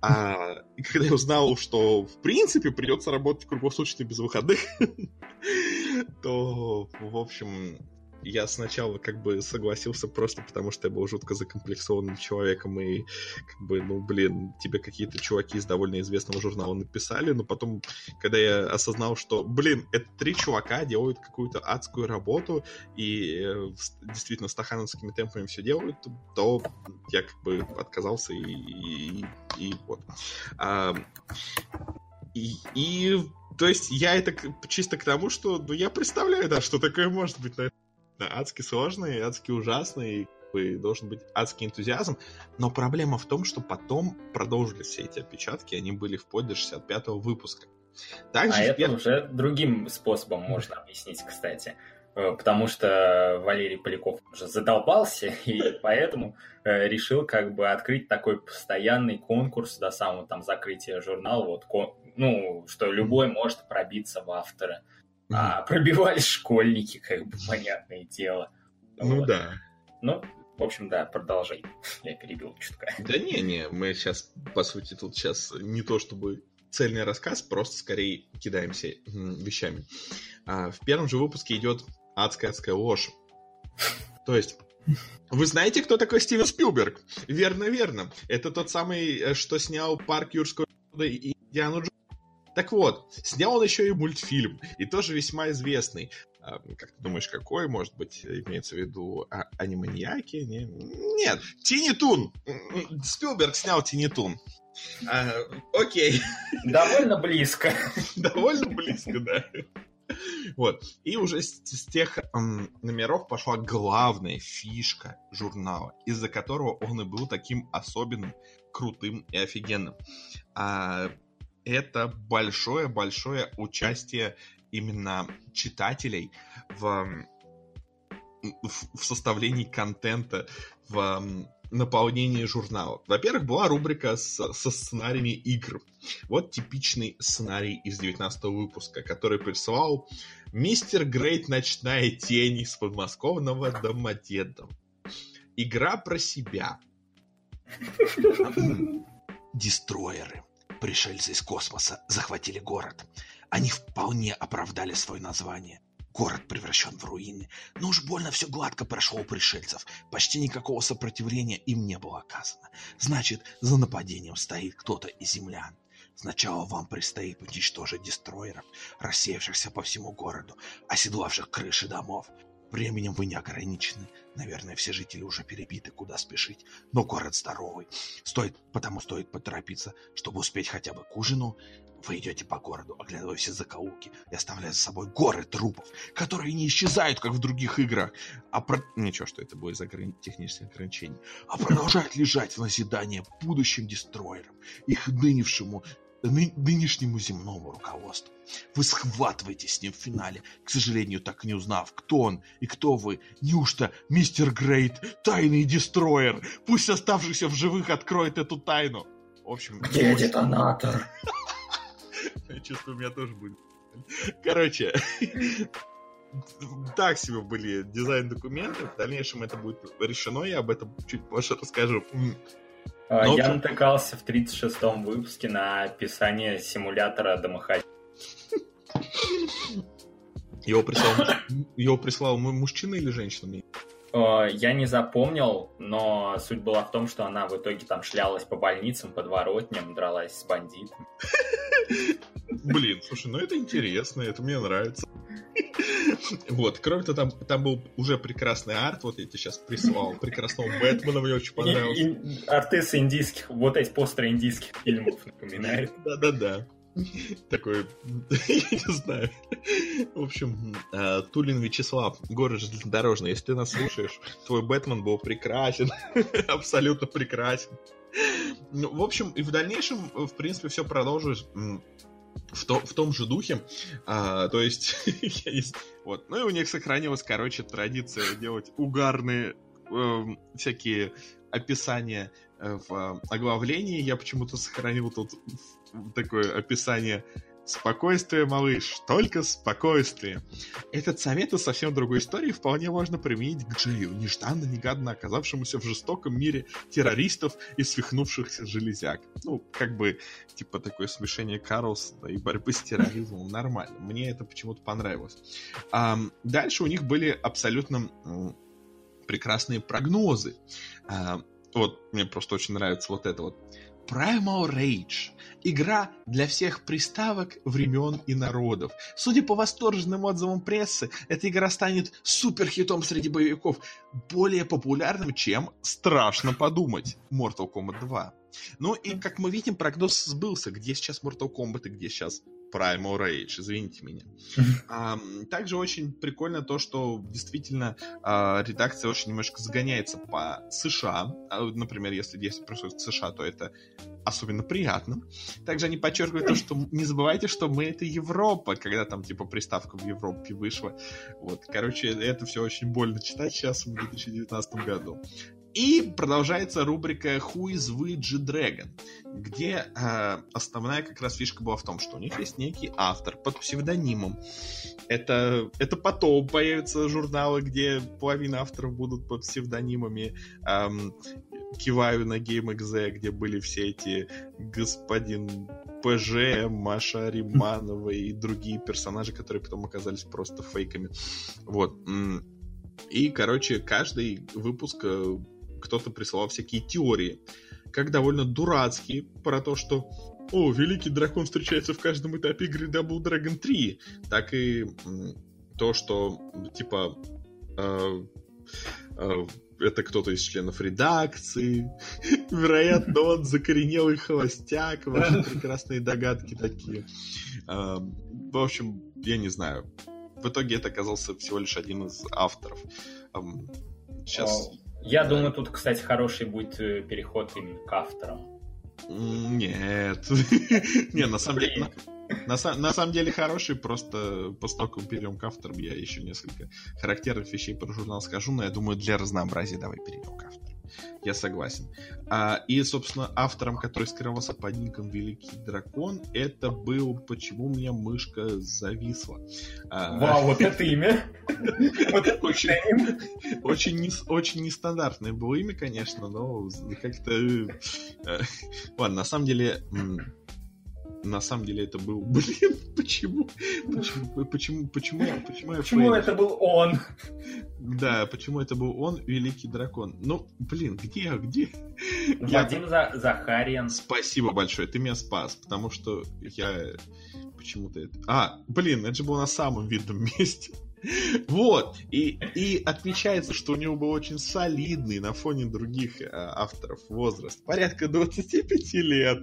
А, и [laughs] когда я узнал, что в принципе придется работать круглосуточно без выходных, [laughs] то, в общем, я сначала как бы согласился просто потому, что я был жутко закомплексованным человеком, и как бы, ну, блин, тебе какие-то чуваки из довольно известного журнала написали, но потом, когда я осознал, что, блин, это три чувака делают какую-то адскую работу, и э, действительно стахановскими темпами все делают, то я как бы отказался, и, и, и вот. А, и, и то есть я это чисто к тому, что ну, я представляю, да, что такое может быть на адски сложный, адски ужасный, и должен быть адский энтузиазм. Но проблема в том, что потом продолжились все эти отпечатки, они были вплоть до 65-го выпуска. Также а это уже другим способом можно объяснить, кстати. Э, потому что Валерий Поляков уже задолбался, [laughs] и поэтому э, решил как бы открыть такой постоянный конкурс до самого там закрытия журнала, вот, ну, что любой может пробиться в авторы а пробивались школьники, как бы, понятное дело. Ну вот. да. Ну, в общем, да, продолжай. Я перебил чутка. Да не-не, мы сейчас, по сути, тут сейчас не то чтобы цельный рассказ, просто скорее кидаемся вещами. А, в первом же выпуске идет адская-адская ложь. То есть, вы знаете, кто такой Стивен Спилберг? Верно, верно. Это тот самый, э, что снял «Парк юрского и Индиану Джонса. Так вот, снял он еще и мультфильм, и тоже весьма известный. А, как ты думаешь, какой, может быть, имеется в виду а, аниманьяки? Не? Нет, Тини Тун. Спилберг снял Тини Тун. А, окей. Довольно близко. [laughs] Довольно близко, да. Вот. И уже с, с тех эм, номеров пошла главная фишка журнала, из-за которого он и был таким особенным, крутым и офигенным. А, это большое-большое участие именно читателей в, в, в составлении контента, в наполнении журнала. Во-первых, была рубрика с, со сценариями игр. Вот типичный сценарий из 19 выпуска, который присылал Мистер Грейт «Ночная тень» из подмосковного Домодеда. Игра про себя. [laughs] Дестроеры, пришельцы из космоса, захватили город. Они вполне оправдали свое название. Город превращен в руины, но уж больно все гладко прошло у пришельцев. Почти никакого сопротивления им не было оказано. Значит, за нападением стоит кто-то из землян. Сначала вам предстоит уничтожить дестройеров, рассеявшихся по всему городу, оседлавших крыши домов. Временем вы не ограничены. Наверное, все жители уже перебиты, куда спешить. Но город здоровый. Стоит, потому стоит поторопиться, чтобы успеть хотя бы к ужину. Вы идете по городу, оглядывая все закоулки и оставляя за собой горы трупов, которые не исчезают, как в других играх, а про... Ничего, что это будет за ограни... технические ограничения. А продолжают лежать в назидание будущим дестроерам, их нынешнему ны... нынешнему земному руководству. Вы схватываетесь с ним в финале, к сожалению, так и не узнав, кто он и кто вы. Неужто мистер Грейт, тайный дестроер? Пусть оставшийся в живых откроет эту тайну. В общем... Где детонатор? [laughs] Я чувствую, у меня тоже будет. Короче, [laughs] так себе были дизайн-документы. В дальнейшем это будет решено, я об этом чуть позже расскажу. А, Но... Я натыкался в 36-м выпуске на описание симулятора домохозяйства. Его прислал, его прислал мужчина или женщина? Э, я не запомнил, но суть была в том, что она в итоге там шлялась по больницам, подворотням, дралась с бандитами. Блин, слушай, ну это интересно, это мне нравится. [laughs] Вот, кроме того, там, там был уже прекрасный арт, вот я тебе сейчас прислал, прекрасного Бэтмена, мне очень понравился. арты с индийских, вот эти постеры индийских фильмов напоминают. Да-да-да. Такой, [laughs] я не знаю. В общем, э, Тулин Вячеслав, город железнодорожный. Если ты нас слушаешь, твой Бэтмен был прекрасен. [laughs] Абсолютно прекрасен. Ну, в общем, и в дальнейшем, в принципе, все продолжилось в, то, в том же духе. А, то есть, [laughs] вот. Ну и у них сохранилась, короче, традиция делать угарные э, всякие описания э, в оглавлении. Я почему-то сохранил тут такое описание Спокойствие, малыш, только спокойствие. Этот совет из совсем другой истории вполне можно применить к Джею, нежданно-негаданно оказавшемуся в жестоком мире террористов и свихнувшихся железяк. Ну, как бы, типа, такое смешение Карлсона и борьбы с терроризмом нормально. Мне это почему-то понравилось. А, дальше у них были абсолютно прекрасные прогнозы. А, вот, мне просто очень нравится вот это вот. Primal Rage. Игра для всех приставок, времен и народов. Судя по восторженным отзывам прессы, эта игра станет суперхитом среди боевиков, более популярным, чем, страшно подумать, Mortal Kombat 2. Ну и, как мы видим, прогноз сбылся. Где сейчас Mortal Kombat и где сейчас Primal Rage, извините меня. [laughs] А, также очень прикольно то, что действительно а, редакция очень немножко загоняется по США. А, например, если есть происходит в США, то это особенно приятно. Также они подчеркивают то, что не забывайте, что мы это Европа, когда там типа приставка в Европе вышла. Вот, короче, это все очень больно читать сейчас в 2019 году. И продолжается рубрика Who is Ouija Dragon, где э, основная как раз фишка была в том, что у них есть некий автор под псевдонимом. Это, это потом появятся журналы, где половина авторов будут под псевдонимами. Эм, киваю на GameXZ, где были все эти господин ПЖ, Маша Риманова и другие персонажи, которые потом оказались просто фейками. Вот. И, короче, каждый выпуск э, кто-то присылал всякие теории, как довольно дурацкие, про то, что о, великий дракон встречается в каждом этапе игры Double Dragon 3, так и то, что, типа, э, э, это кто-то из членов редакции, [laughs] вероятно, он закоренелый холостяк, ваши прекрасные догадки такие. Э, в общем, я не знаю. В итоге это оказался всего лишь один из авторов. Эм, Сейчас... Я думаю, тут, кстати, хороший будет э, переход именно к авторам. Нет. [laughs] Не, на самом деле... На, на самом деле хороший, просто как мы перейдем к авторам, я еще несколько характерных вещей про журнал скажу, но я думаю, для разнообразия давай перейдем к авторам. Я согласен. А, и, собственно, автором, который скрывался под ником Великий Дракон, это был «Почему у меня мышка зависла». А, Вау, вот это имя! [laughs] Вот это Очень- очень, не, очень нестандартное было имя, конечно, но как-то... э, Ладно, на самом деле... На самом деле это был... [laughs] Блин, почему? Почему? Почему? Почему? Почему, я это был он? Да, почему это был он, Великий Дракон? Ну, блин, где, где? Я- За- Захарьян. Спасибо большое, ты меня спас, потому что я почему-то это... А, блин, это же было на самом видном месте. Вот, и, и отмечается, что у него был очень солидный на фоне других э, авторов возраст, порядка 25 лет.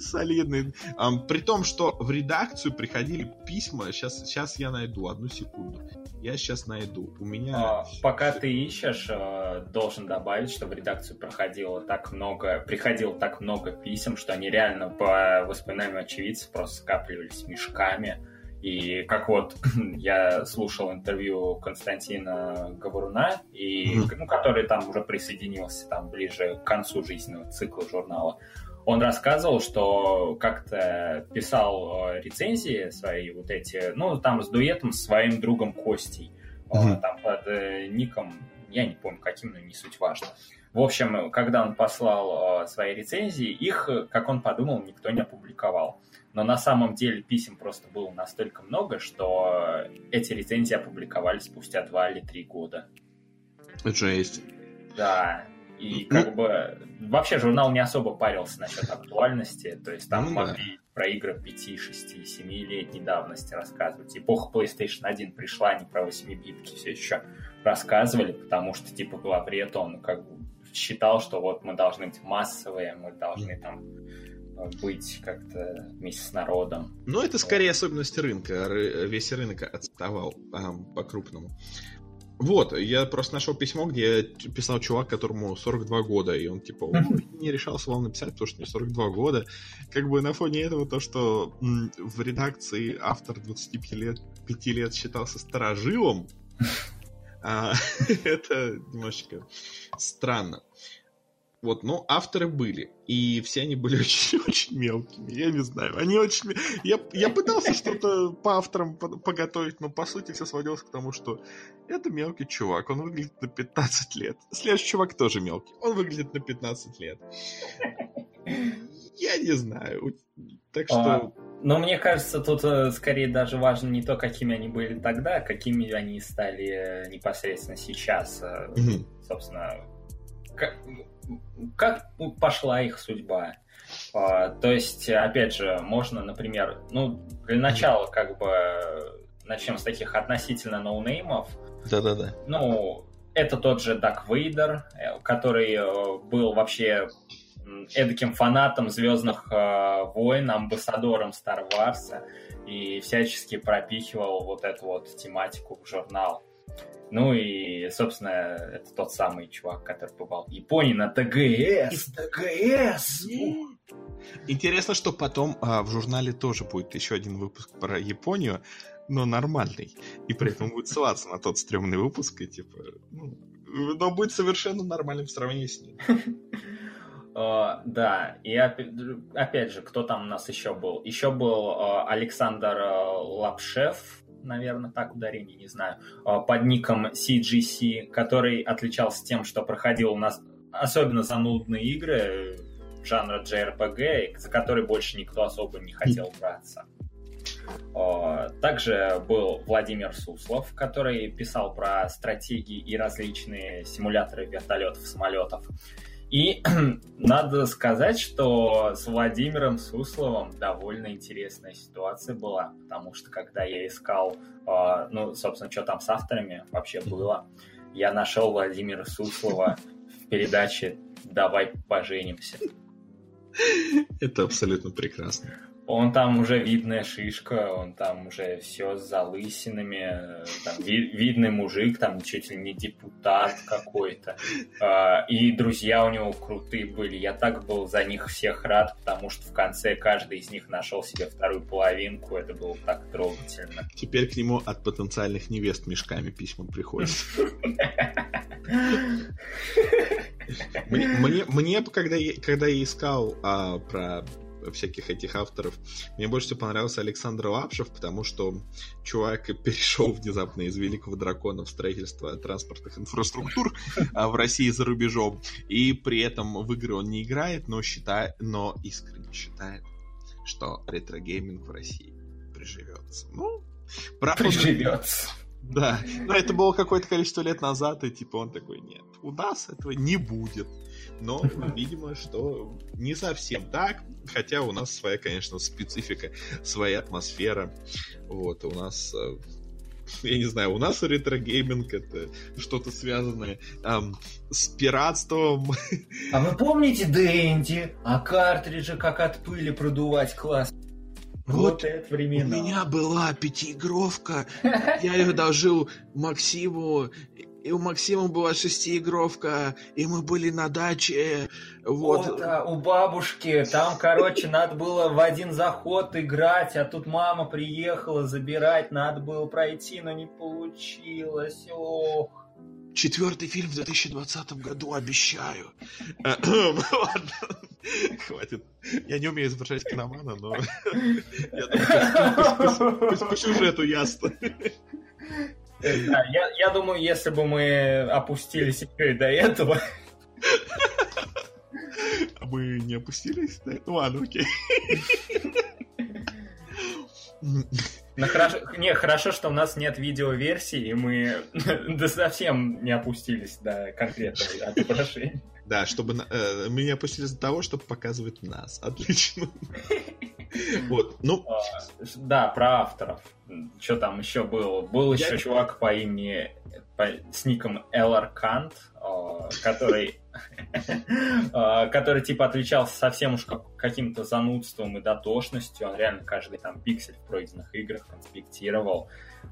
Солидный. Ам, при том, что в редакцию приходили письма, сейчас, сейчас я найду, одну секунду. Я сейчас найду. У меня... А, Пока ты ищешь, э, должен добавить, что в редакцию проходило так много, приходило так много писем, что они реально по воспоминаниям очевидцев просто скапливались мешками. И как вот [clears throat] я слушал интервью Константина Говоруна, и, ну, который там уже присоединился там ближе к концу жизненного цикла журнала, он рассказывал, что как-то писал э, рецензии свои вот эти, ну, там с дуэтом с своим другом Костей. Мгм. Там под э, ником, я не помню каким, но не суть важно. В общем, когда он послал свои рецензии, их, как он подумал, никто не опубликовал. Но на самом деле писем просто было настолько много, что эти рецензии опубликовали спустя два или три года. Жесть. Да. И Ну- как бы вообще журнал не особо парился насчет актуальности. То есть там Ну да. могли про игры 5, 6, 7-летней давности рассказывать. Эпоха PlayStation 1 пришла, они про 8-битки все еще рассказывали, потому что типа главред он как бы считал, что вот мы должны быть массовые, мы должны там э, быть как-то вместе с народом. Ну, это скорее особенность рынка. Ры- Весь рынок отставал по-крупному. Вот, я просто нашел письмо, где писал чувак, которому 42 года, и он типа «Ой, не решался вам написать, потому что мне 42 года. Как бы на фоне этого то, что в редакции автор 25 лет, 5 лет считался старожилом, а, [laughs] это немножечко странно. Вот, но авторы были. И все они были [laughs] очень, очень мелкими. Я не знаю. Они очень... Я, я пытался что-то по авторам по- поготовить, но по сути все сводилось к тому, что это мелкий чувак. Он выглядит на 15 лет. Следующий чувак тоже мелкий. Он выглядит на 15 лет. Я не знаю. Так что... А, Но мне кажется, тут э, скорее даже важно не то, какими они были тогда, а какими они стали э, непосредственно сейчас. Мгм. Собственно, как, как пошла их судьба. А, То есть, опять же, можно, например, ну, для начала, как бы, начнем с таких относительно ноунеймов. Да-да-да. Ну, это тот же Дак Вейдер, э, который э, был вообще эдаким фанатом Звездных э, войн, амбассадором Star Wars, и всячески пропихивал вот эту вот тематику в журнал. Ну и, собственно, это тот самый чувак, который побывал в Японии на ТГС. ТГС! Интересно, что потом а, в журнале тоже будет еще один выпуск про Японию, но нормальный. И при этом будет ссылаться на тот стрёмный выпуск, и типа... ну, но будет совершенно нормальным в сравнении с ним. [laughs] Да, и опя- опять же, кто там у нас еще был? Еще был э, Александр э, Лапшев, наверное, так ударение, не знаю, э, под ником CGC, который отличался тем, что проходил у нас особенно занудные игры э, жанра JRPG, за которые больше никто особо не хотел браться. Э, Также был Владимир Суслов, который писал про стратегии и различные симуляторы вертолетов, самолетов. И [clears throat] надо сказать, что с Владимиром Сусловым довольно интересная ситуация была, потому что когда я искал, э, ну, собственно, что там с авторами вообще было, я нашел Владимира Суслова в передаче «Давай поженимся». Это абсолютно прекрасно. Он там уже видная шишка, он там уже все с залысинами, там, ви- видный мужик, там чуть ли не депутат какой-то. А, и друзья у него крутые были. Я так был за них всех рад, потому что в конце каждый из них нашел себе вторую половинку. Это было так трогательно. Теперь к нему от потенциальных невест мешками письма приходят. [laughs] Мне, мне, мне когда, я, когда я искал а, про всяких этих авторов. Мне больше всего понравился Александр Лапшев, потому что чувак [laughs] перешел внезапно из Великого Дракона в строительство транспортных инфраструктур а в России за рубежом. И при этом в игры он не играет, но считает, но искренне считает, что ретро-гейминг в России приживется. Ну, правда... Приживется. Да, но это было какое-то количество лет назад, и типа он такой, нет, у нас этого не будет. Но, [laughs] видимо, что не совсем так, хотя у нас своя, конечно, специфика, своя атмосфера. Вот, у нас э, я не знаю, у нас ретро-гейминг это что-то связанное эм, с пиратством. А вы помните Дэнди? А картриджи как от пыли продувать класс? Вот, вот. У меня была пятиигровка, я ее должил Максиму, и у Максима была шестиигровка, и мы были на даче, вот. вот а, у бабушки, там, короче, надо было в один заход играть, а тут мама приехала забирать, надо было пройти, но не получилось, ох. Четвертый фильм в 2020 году, обещаю. [clears throat] Ладно, хватит. Я не умею изображать киномана, но... Я думаю, [laughs] по сюжету ясно. Да, я, я думаю, если бы мы опустились еще и до этого... А мы не опустились? Да? Ну ладно, окей. [laughs] Ну, хорошо, не, хорошо, что у нас нет видеоверсии, и мы [laughs] да совсем не опустились до конкретного отображения. Да, чтобы э, мы не опустились до того, чтобы показывать нас. Отлично. [laughs] Вот, ну... А, да, про авторов. Что там еще было? Был еще чувак по имени с ником Элар Кант, который А, который типа отличался совсем уж каким-то занудством и дотошностью. Он реально каждый там пиксель в пройденных играх конспектировал.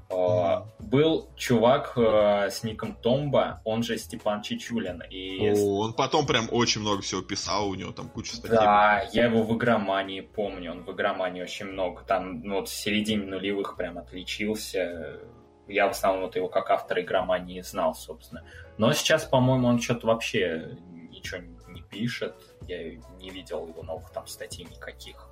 А, был чувак с ником Томба, он же Степан Чичулин. И... Он потом прям очень много всего писал, у него там куча статей. Да, я его в игромании помню, он в игромании очень много. Там ну, вот в середине нулевых прям отличился. Я в основном вот его как автор игромании знал, собственно. Но сейчас, по-моему, он что-то вообще ничего не пишет. Я не видел его новых там статей никаких.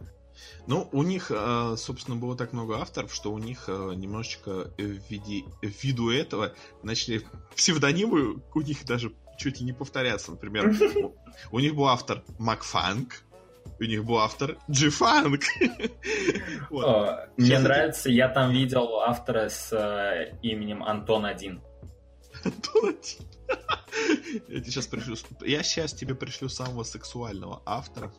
Ну, у них, э, собственно, было так много авторов, что у них э, немножечко в виде, ввиду этого начали [laughs] псевдонимы у них даже чуть ли не повторяться. Например, [laughs] у них был автор Макфанк, у них был автор G-Funk. [laughs] Мне нравится, я там видел автора с э, именем Антон 1. 1. Я тебе сейчас пришлю... Я сейчас тебе пришлю самого сексуального автора.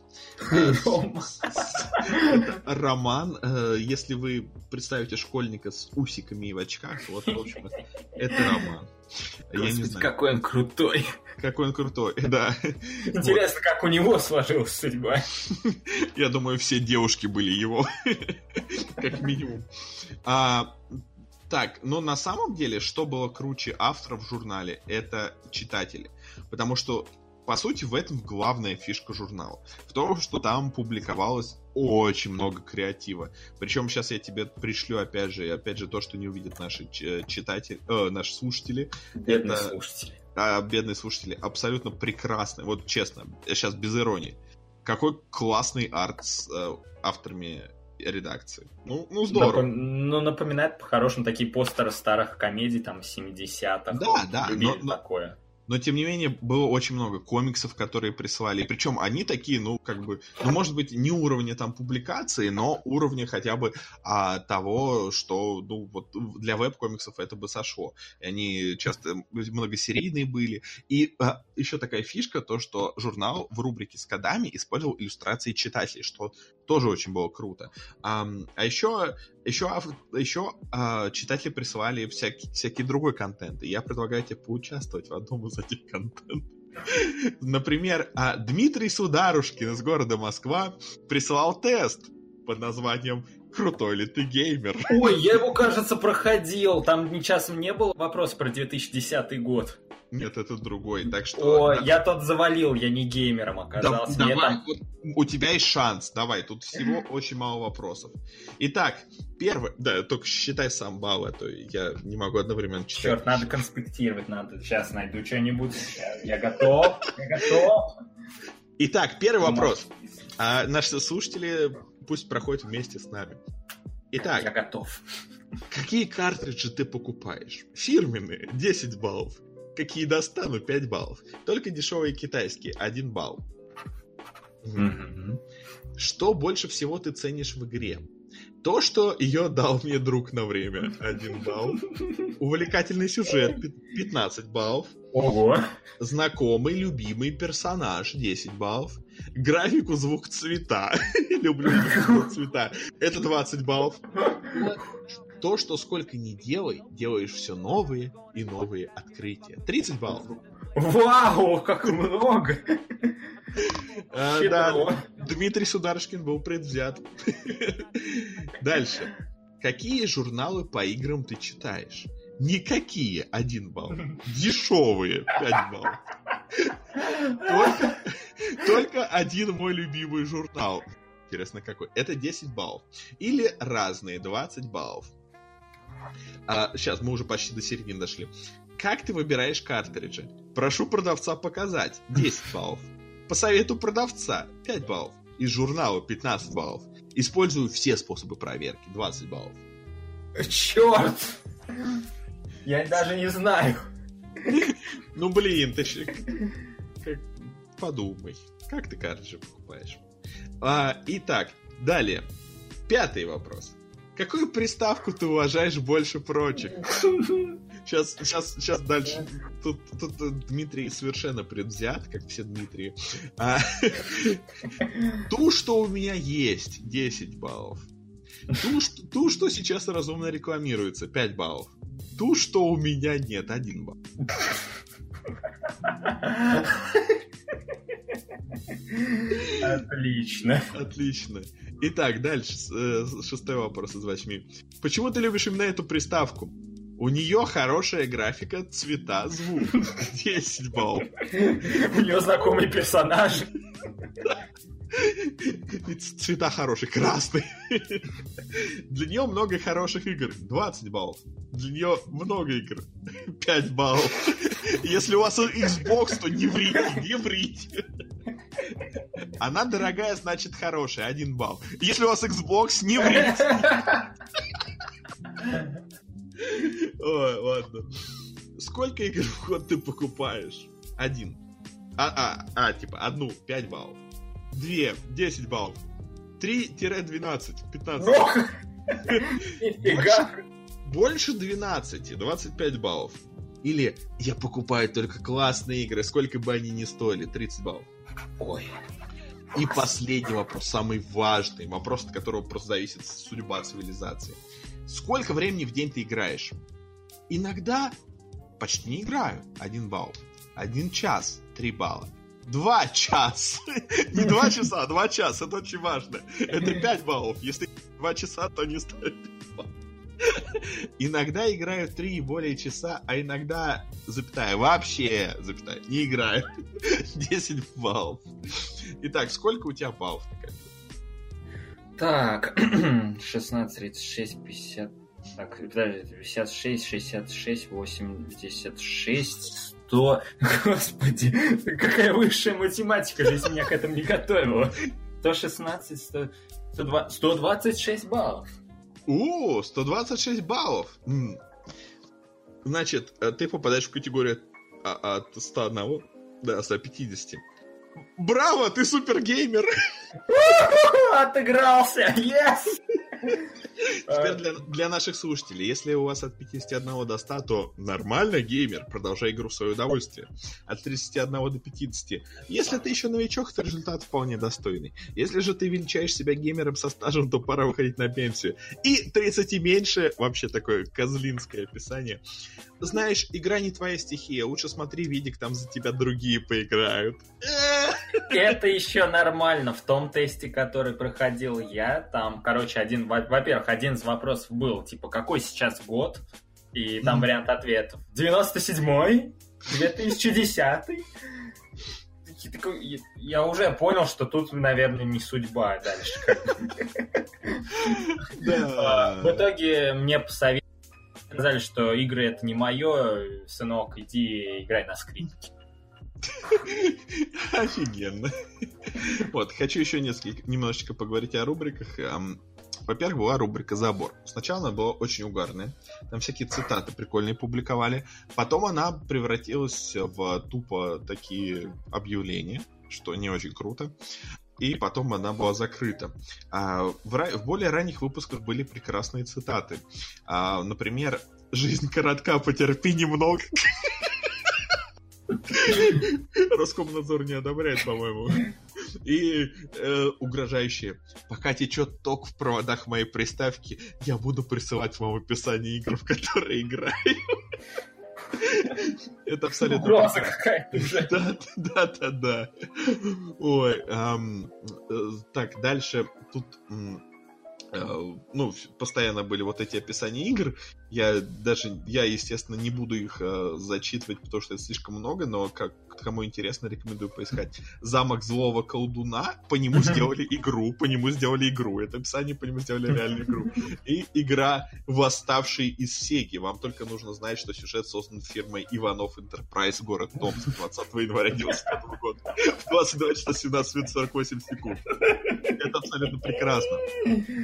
Роман. Э, если вы представите школьника с усиками и в очках, вот, в общем, это Роман. Я не знаю. какой он крутой. Какой он крутой, да. Интересно, как у него сложилась судьба. Я думаю, все девушки были его. Как минимум. А, так, но на самом деле, что было круче авторов в журнале, это читатели. Потому что, по сути, в этом главная фишка журнала. В том, что там публиковалось очень много креатива. Причем сейчас я тебе пришлю, опять же, опять же, то, что не увидят наши читатели, э, наши слушатели. Бедные это, слушатели. А, бедные слушатели. Абсолютно прекрасные. Вот честно, сейчас без иронии. Какой классный арт с э, авторами редакции. Ну, ну здорово. Напом... Ну, напоминает по-хорошему такие постеры старых комедий, там, 70-х. Да, да. но, но... такое. Но тем не менее было очень много комиксов, которые прислали. Причем они такие, ну, как бы, ну, может быть, не уровня там публикации, но уровня хотя бы а, того, что, ну, вот для веб-комиксов это бы сошло. И они часто многосерийные были. И а, еще такая фишка, то, что журнал в рубрике с кодами использовал иллюстрации читателей, что тоже очень было круто. А, а еще, еще, еще а, читатели присылали всякий, всякий другой контент, и я предлагаю тебе поучаствовать в одном из этих контентов. [laughs] Например, а, Дмитрий Сударушкин из города Москва присылал тест под названием «Крутой ли ты геймер?». Ой, я его, кажется, проходил. Там часом не было вопрос про 2010 год. Нет, это другой. Так что. О, да. я тот завалил, я не геймером оказался. Да, давай, там... вот, у тебя есть шанс. Давай, тут всего [laughs] очень мало вопросов. Итак, первый. Да, только считай сам балл, а то я не могу одновременно читать. Черт, надо конспектировать, надо. Сейчас найду что-нибудь. Я готов. Я готов. Итак, первый вопрос. А наши слушатели пусть проходят вместе с нами. Итак. Я готов. Какие картриджи ты покупаешь? Фирменные 10 баллов. Какие достану 5 баллов. Только дешевые китайские 1 балл. Что больше всего ты ценишь в игре? То, что ее дал мне друг на время, 1 балл. Увлекательный сюжет, 15 баллов. Ого. Знакомый, любимый персонаж, 10 баллов. Графику, звук, цвета. [laughs] Люблю звук, цвета. Это 20 баллов. То, что сколько ни делай, делаешь все новые и новые открытия. 30 баллов. Вау, как много! А, [laughs] да, Дмитрий Сударышкин был предвзят. [laughs] Дальше. Какие журналы по играм ты читаешь? Никакие, один балл. [laughs] Дешевые, пять баллов. Только, только один мой любимый журнал. Интересно, какой? Это 10 баллов. Или разные, 20 баллов. А, сейчас, мы уже почти до середины дошли. Как ты выбираешь картриджи? Прошу продавца показать. 10 баллов. По совету продавца 5 баллов. Из журнала 15 баллов. Использую все способы проверки 20 баллов. Черт! Я даже не знаю. Ну блин, ты. Подумай. Как ты картриджи покупаешь? А, итак, далее. Пятый вопрос. Какую приставку ты уважаешь больше прочих? Сейчас, сейчас, сейчас дальше. Тут, тут, тут Дмитрий совершенно предвзят, как все Дмитрии. А, ту, что у меня есть, 10 баллов. Ту, что, ту, что сейчас разумно рекламируется, 5 баллов. Ту, что у меня нет, 1 балл. Отлично. Отлично. Итак, дальше. Э, шестой вопрос из восьми. Почему ты любишь именно эту приставку? У нее хорошая графика, цвета, звук. 10 [laughs] баллов. У нее знакомый персонаж. Цвета хорошие, красный. Для нее много хороших игр. 20 баллов. Для нее много игр. 5 баллов. Если у вас Xbox, то не врите, не врите. Она дорогая, значит хорошая. Один балл. Если у вас Xbox, не врите. Ой, ладно. Сколько игр в год ты покупаешь? Один. А, а, а, типа, одну, 5 баллов. Две, 10 баллов. 3-12, 15. Нифига. Больше 12, 25 баллов. Или я покупаю только классные игры, сколько бы они ни стоили, 30 баллов. Ой. И последний вопрос, самый важный, вопрос, от которого просто зависит судьба цивилизации. Сколько времени в день ты играешь? Иногда почти не играю, один балл. Один час, три балла. Два часа. Не два часа, а два часа. Это очень важно. Это пять баллов. Если два часа, то не стоит Иногда играю три и более часа, а иногда, запятая, вообще, запятая, не играю. 10 баллов. Итак, сколько у тебя баллов Так, 16, 36, 50... Так, подожди, 56, 66, 86, 100... Господи, какая высшая математика здесь меня к этому не готовила. 116, 100, 120, 126 баллов. О, 126 баллов. Значит, э, ты попадаешь в категорию а, от 101 до 150. Браво, ты супергеймер! Отыгрался! Yes! [laughs] Теперь для, для наших слушателей, если у вас от 51 до 100, то нормально геймер, продолжай игру в свое удовольствие. От 31 до 50. Если ты еще новичок, то результат вполне достойный. Если же ты величаешь себя геймером со стажем, то пора выходить на пенсию. И 30 и меньше, вообще такое козлинское описание. Знаешь, игра не твоя стихия, лучше смотри видик, там за тебя другие поиграют. [laughs] Это еще нормально. В том тесте, который проходил я, там, короче, один, во-первых, один из вопросов был, типа, какой сейчас год? И там вариант ответов. 97-й? 2010-й? Я уже понял, что тут, наверное, не судьба дальше. Да. В итоге мне посоветовали, сказали, что игры это не мое, сынок, иди играй на скрипке. [laughs] Офигенно. Вот, хочу еще несколько, немножечко поговорить о рубриках. Во-первых, была рубрика «Забор». Сначала она была очень угарная. Там всякие цитаты прикольные публиковали. Потом она превратилась в тупо такие объявления, что не очень круто. И потом она была закрыта. А в, в более ранних выпусках были прекрасные цитаты. А, например, «Жизнь коротка, потерпи немного». [laughs] Роскомнадзор не одобряет, по-моему. [laughs] И э, угрожающие. Пока течет ток в проводах моей приставки, я буду присылать вам описание игр, в которые играю. [laughs] Это абсолютно... Угроза какая-то уже. [laughs] Да, да, да, да. Ой, э, так, дальше тут Э, ну, постоянно были вот эти описания игр. Я даже, я, естественно, не буду их э, зачитывать, потому что это слишком много, но как кому интересно, рекомендую поискать. Замок злого колдуна, по нему сделали игру, по нему сделали игру. Это описание, по нему сделали реальную игру. И игра «Восставший из Сеги». Вам только нужно знать, что сюжет создан фирмой Иванов Enterprise, город Томск, 20 января 95 года. В 22 часа 17 минут 48 секунд. Это абсолютно прекрасно.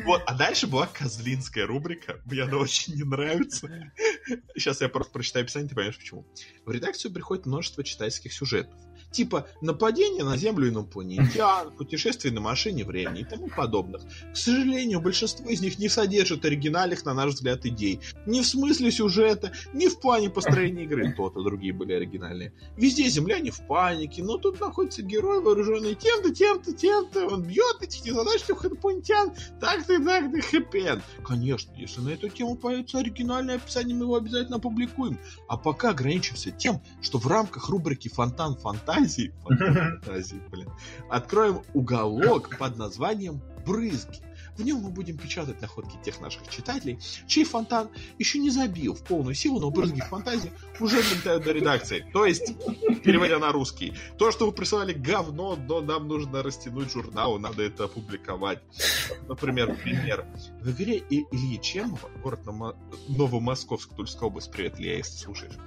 Вот, а дальше была козлинская рубрика. Мне она очень не нравится. Сейчас я просто прочитаю описание, ты поймешь почему. В редакцию приходит множество читательских сюжетов. Типа нападение на Землю инопланетян, [laughs] путешествие на машине времени и тому подобных. К сожалению, большинство из них не содержит оригинальных, на наш взгляд, идей. Ни в смысле сюжета, ни в плане построения игры. [laughs] То-то другие были оригинальные. Везде земляне в панике, но тут находится герой, вооруженный тем-то, тем-то, тем-то. Он бьет этих незадачливых инопланетян. Так-то, так-то, хэппи Конечно, если на эту тему появится оригинальное описание, мы его обязательно опубликуем. А пока ограничимся тем, что в рамках рубрики «Фонтан фонтан» фантазии, [laughs] фантазии, блин, откроем уголок под названием «Брызги». В нем мы будем печатать находки тех наших читателей, чей фонтан еще не забил в полную силу, но брызги фантазии уже долетают до редакции. То есть, переводя на русский, то, что вы присылали говно, но нам нужно растянуть журнал, надо это опубликовать. Например, пример. В игре Ильи Чемова, город Новомосковск, Тульская область, привет, Илья, если слушаешь.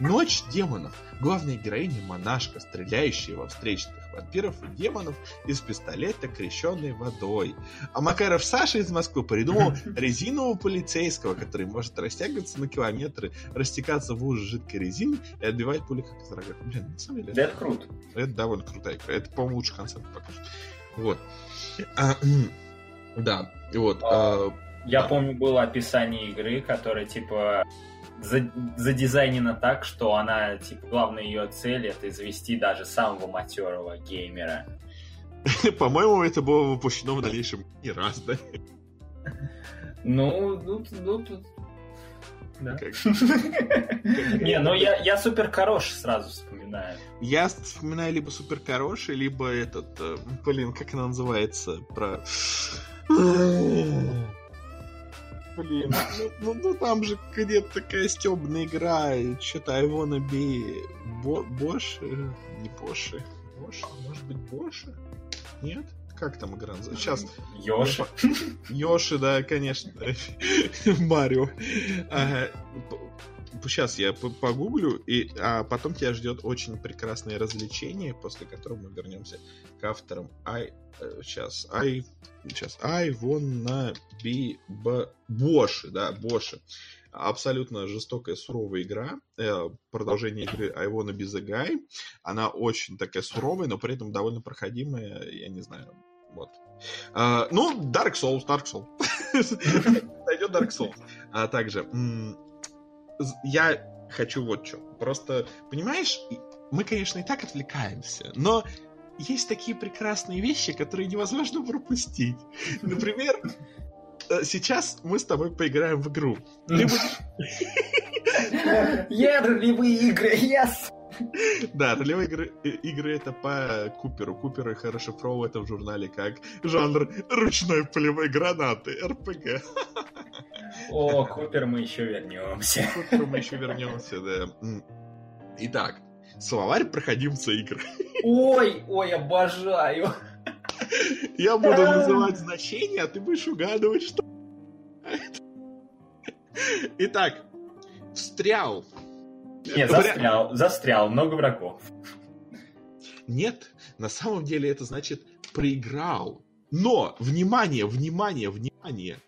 Ночь демонов. Главная героиня монашка, стреляющая во встречных вампиров и демонов из пистолета, крещенной водой. А Макаров Саша из Москвы придумал [laughs] резинового полицейского, который может растягиваться на километры, растекаться в луже жидкой резины и отбивать пули как из рога. Блин, на самом деле... Да это круто. Это довольно крутая игра. Это, по-моему, лучший концепт пока что. Вот. А, [clears throat] да, вот. А, а, я да. помню, было описание игры, которое, типа, задизайнена так, что она, типа, главная ее цель это завести даже самого матерого геймера. [laughs] По-моему, это было воплощено в дальнейшем не раз, да? Ну, ну, ну, да. [laughs] Не, ну я, я супер хороший сразу вспоминаю. Я вспоминаю либо супер хороший, либо этот, э, блин, как она называется, про... [laughs] Блин, ну, ну, ну там же где-то такая стебная игра, что-то I wanna be Бо Бош, не Боши, Бош, может быть Боши? Нет? Как там игра называется? Сейчас. Йоши. Йоши, да, конечно. [laughs] Марио. Сейчас я погуглю, и, а потом тебя ждет очень прекрасное развлечение, после которого мы вернемся к авторам. I, сейчас, I, сейчас, I wanna be Боши, да, Боши. абсолютно жестокая, суровая игра. Э, продолжение игры The Guy. Она очень такая суровая, но при этом довольно проходимая. Я не знаю, вот. А, ну, Dark Souls, Dark Souls. [laughs] Пойдет Dark Souls. А также, я хочу вот что. Просто, понимаешь, мы, конечно, и так отвлекаемся, но есть такие прекрасные вещи, которые невозможно пропустить. Например, э, сейчас мы с тобой поиграем в игру. Ты будешь... Я ролевые игры, yes! Да, ролевые игры, э, игры это по Куперу. Купер их расшифровывал это в журнале как жанр ручной полевой гранаты, РПГ. О, Купер мы еще вернемся. Купер мы еще вернемся, да. Итак, словарь проходимца игр. Ой, ой, обожаю. Я буду называть значения, а ты будешь угадывать, что... Итак, встрял. Нет, застрял, застрял, много врагов. Нет, на самом деле это значит проиграл. Но, внимание, внимание, внимание.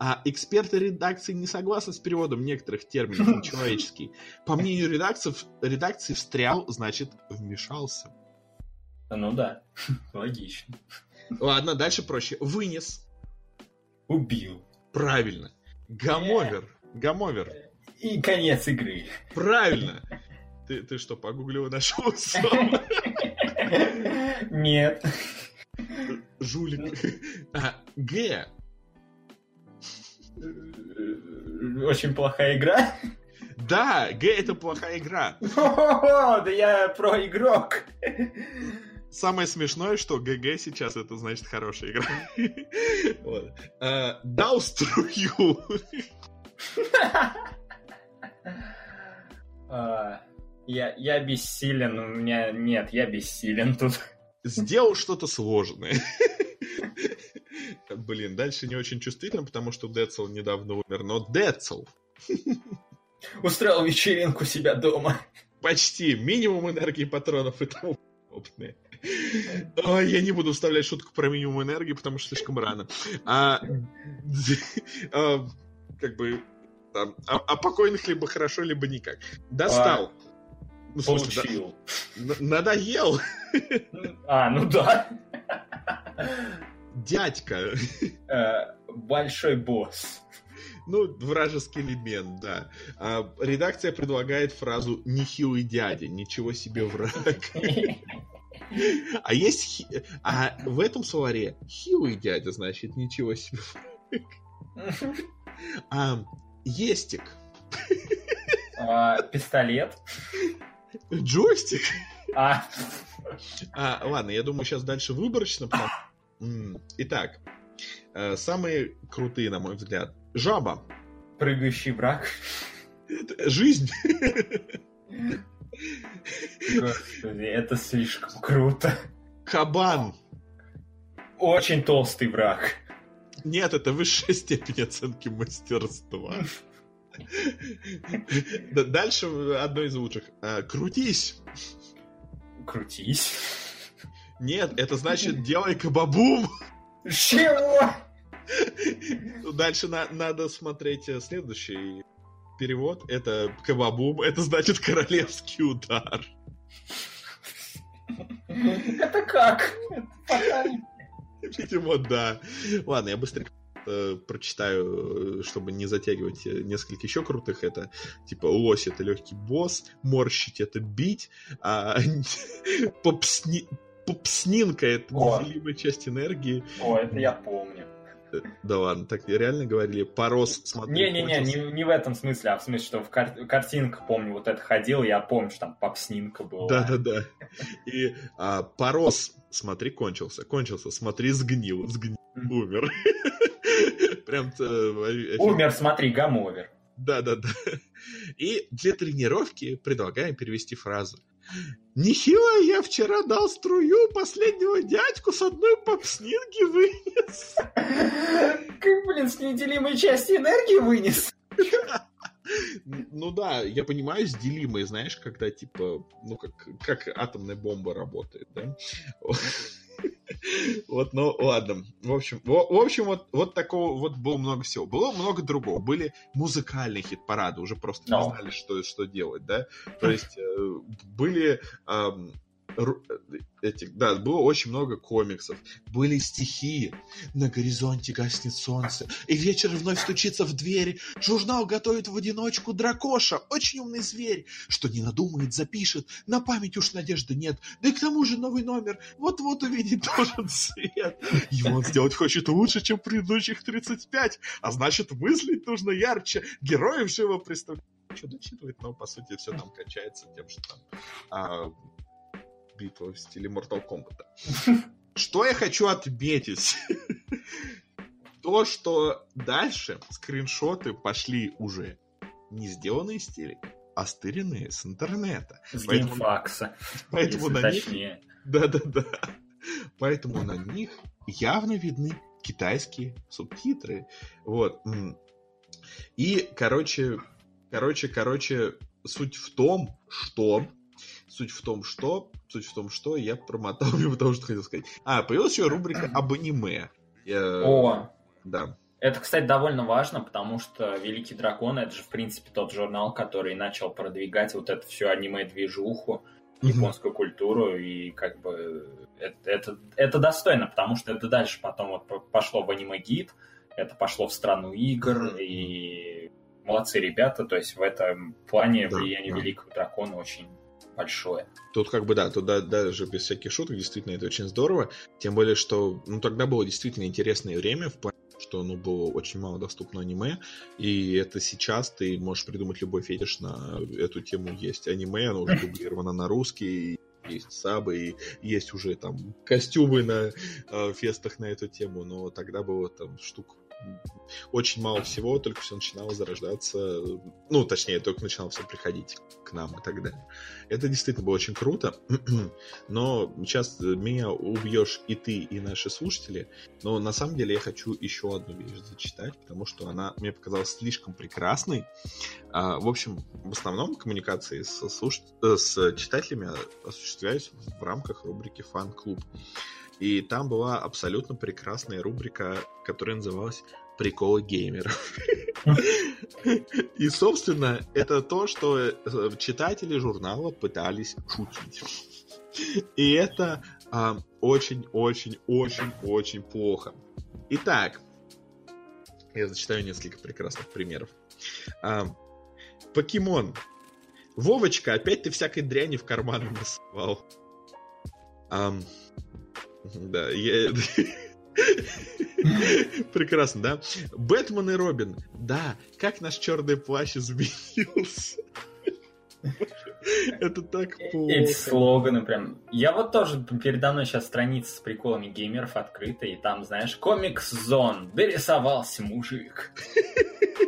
А эксперты редакции не согласны с переводом некоторых терминов на человеческий. По мнению редакции, редакции встрял значит вмешался. Ну да, логично. Ладно, дальше проще. Вынес. Убил. Правильно. Гамовер. Гамовер. И конец игры. Правильно. Ты, ты что, погуглил и нашел слово? Нет. Жулик. А, Г. Очень плохая игра. Да, Г это плохая игра. О, да я про игрок. Самое смешное, что ГГ сейчас это значит хорошая игра. Вот. А, дал струю. А, я, я бессилен, у меня нет, я бессилен тут. Сделал что-то сложное. Блин, дальше не очень чувствительно, потому что Децл недавно умер, но Децл. Устроил вечеринку себя дома. Почти. Минимум энергии патронов и тому подобное. Ой, я не буду вставлять шутку про минимум энергии, потому что слишком рано. А, а, как бы там, а, а покойных либо хорошо, либо никак. Достал. А, ну, слушай, получил. Да, надоел. А, ну да. Дядька. Э, большой босс. Ну, вражеский элемент, да. А, редакция предлагает фразу «нехилый дядя», «ничего себе враг». А есть... А в этом словаре «хилый дядя» значит «ничего себе враг». А, Естик. А, пистолет. Джойстик. А. а. Ладно, я думаю, сейчас дальше выборочно. Потому... Итак, э, самые крутые, на мой взгляд. Жаба. Прыгающий враг. Жизнь. Господи, это слишком круто. Кабан. Очень толстый враг. Нет, это высшая степень оценки мастерства. Дальше одно из лучших. А, крутись. Крутись. Нет, это значит делай кабабум. Чего? Дальше на, надо смотреть э, следующий перевод. Это кабабум. Это значит королевский удар. Это как? Видимо, да. Ладно, я быстренько э, прочитаю, чтобы не затягивать э, несколько еще крутых. Это типа лось это легкий босс, морщить это бить, а [laughs] попсни... попснинка это неделимая часть энергии. О, это я помню. Да ладно, так реально говорили? Порос, смотри. Не-не-не, не, не в этом смысле, а в смысле, что в кар- картинках, помню, вот это ходил, я помню, что там попснинка была. Да-да-да. И а, порос, смотри, кончился. Кончился, смотри, сгнил, сгнил, умер. [laughs] Прям... Э, умер, смотри, гамовер. Да-да-да. И для тренировки предлагаем перевести фразу. Нехило я вчера дал струю последнего дядьку с одной попснинки вынес. Как, блин, с неделимой части энергии вынес? Ну да, я понимаю, с делимой, знаешь, когда типа, ну как, как атомная бомба работает, да? Вот, ну ладно. В общем, в, в общем, вот, вот такого вот было много всего. Было много другого. Были музыкальные хит-парады, уже просто не No. знали, что, что делать, да. То есть э, были э, этих, да, было очень много комиксов, были стихи. На горизонте гаснет солнце, и вечер вновь стучится в двери. Журнал готовит в одиночку дракоша, очень умный зверь, что не надумает, запишет, на память уж надежды нет. Да и к тому же новый номер вот-вот увидит должен свет. Его он сделать хочет лучше, чем предыдущих 35, а значит мыслить нужно ярче, героев живо представлять. Что дочитывать, но по сути все там кончается тем, что там а, битва в стиле Mortal Kombat. Что я хочу отметить? То, что дальше скриншоты пошли уже не сделанные из телека, а стыренные с интернета. С Поэтому- геймфакса. Поэтому на них точнее. да-да-да. Поэтому на них явно видны китайские субтитры. Вот. И, короче, короче, короче, суть в том, что... Суть в том, что... Суть в том, что я промотал [laughs] мимо того, что хотел сказать. А, появилась еще рубрика [clears throat] об аниме. Я- О, Да. это, кстати, довольно важно, потому что Великий Дракон это же, в принципе, тот журнал, который начал продвигать вот эту всю аниме-движуху, японскую культуру, и как бы это, это, это достойно, потому что это дальше потом вот по- пошло в аниме-гид, это пошло в страну игр, и молодцы ребята, то есть в этом плане Да, влияние да. Великого Дракона очень большое. Тут как бы да, тут да- даже без всяких шуток, действительно, это очень здорово. Тем более, что ну, тогда было действительно интересное время, в плане, что ну, было очень мало доступно аниме, и это сейчас ты можешь придумать любой фетиш на эту тему. Есть аниме, оно уже [laughs] дублировано на русский, есть сабы, и есть уже там костюмы на э, фестах на эту тему, но тогда было там штук очень мало всего, только все начинало зарождаться, ну, точнее, только начинало все приходить к нам и так далее. Это действительно было очень круто, [clears throat] но сейчас меня убьешь и ты, и наши слушатели, но на самом деле я хочу еще одну вещь зачитать, потому что она мне показалась слишком прекрасной. А, В общем, в основном коммуникации с, слуш- э, с читателями осуществляюсь в рамках рубрики «Фан-клуб». И там была абсолютно прекрасная рубрика, которая называлась «Приколы геймеров». И, собственно, это то, что э, читатели журнала пытались шутить. И это а, очень-очень-очень-очень плохо. Итак, я зачитаю несколько прекрасных примеров. А, Покемон. Вовочка, опять ты всякой дряни в карманы насывал. Да, я... [laughs] Прекрасно, да? Бэтмен и Робин. Да, как наш черный плащ изменился. [laughs] Это так Эти плохо. слоганы прям. Я вот тоже передо мной сейчас страница с приколами геймеров открыта, и там, знаешь, комикс зон, дорисовался мужик. [laughs]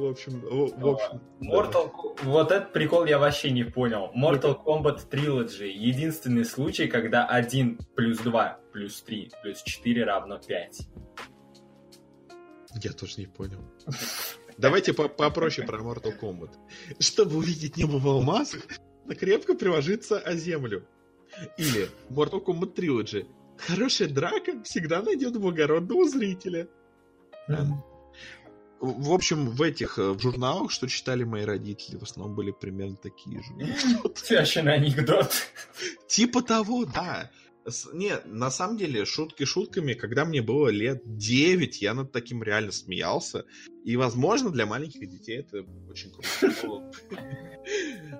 В общем, в в общем. да. Mortal Ko- Вот этот прикол я вообще не понял. Mortal Kombat Trilogy. Единственный случай, когда 1 плюс 2 плюс 3 плюс 4 равно 5. Я тоже не понял. Давайте по- попроще про Mortal Kombat. Чтобы увидеть небо в алмазах, крепко приложиться о землю. Или Mortal Kombat Trilogy. Хорошая драка всегда найдет благородного зрителя. В в общем, в этих э, в журналах, что читали мои родители, в основном были примерно такие же. [laughs] Тящий анекдот. Типа того, да. Не, на самом деле, шутки шутками, когда мне было лет 9, я над таким реально смеялся. И, возможно, для маленьких детей это очень круто. Но,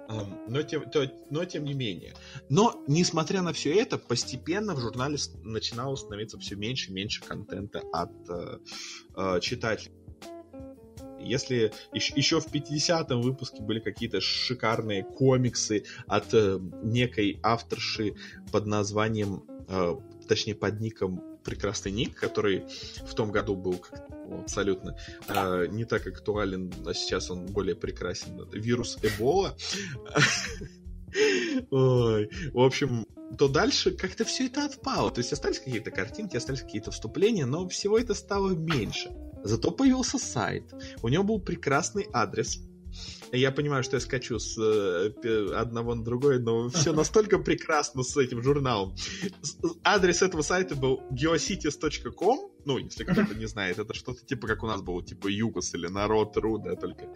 ам, но, тем, то- но тем не менее. Но, несмотря на все это, постепенно в журнале начинало становиться все меньше и меньше контента от э, э, читателей. Если еще, в 50-м выпуске были какие-то шикарные комиксы от э, некой авторши под названием, э, точнее под ником прекрасный ник, который в том году был ну, абсолютно э, не так актуален, а сейчас он более прекрасен. Это вирус Эбола. [laughs] Ой, в общем, то дальше как-то все это отпало. То есть остались какие-то картинки, остались какие-то вступления, но всего это стало меньше. Зато появился сайт. У него был прекрасный адрес Я понимаю, что я скачу с э, одного на другой, но все [laughs] настолько прекрасно с этим журналом. Адрес этого сайта был geocities.com, ну, если кто-то не знает, это что-то типа как у нас было, типа Югос или Народ.ру, да, только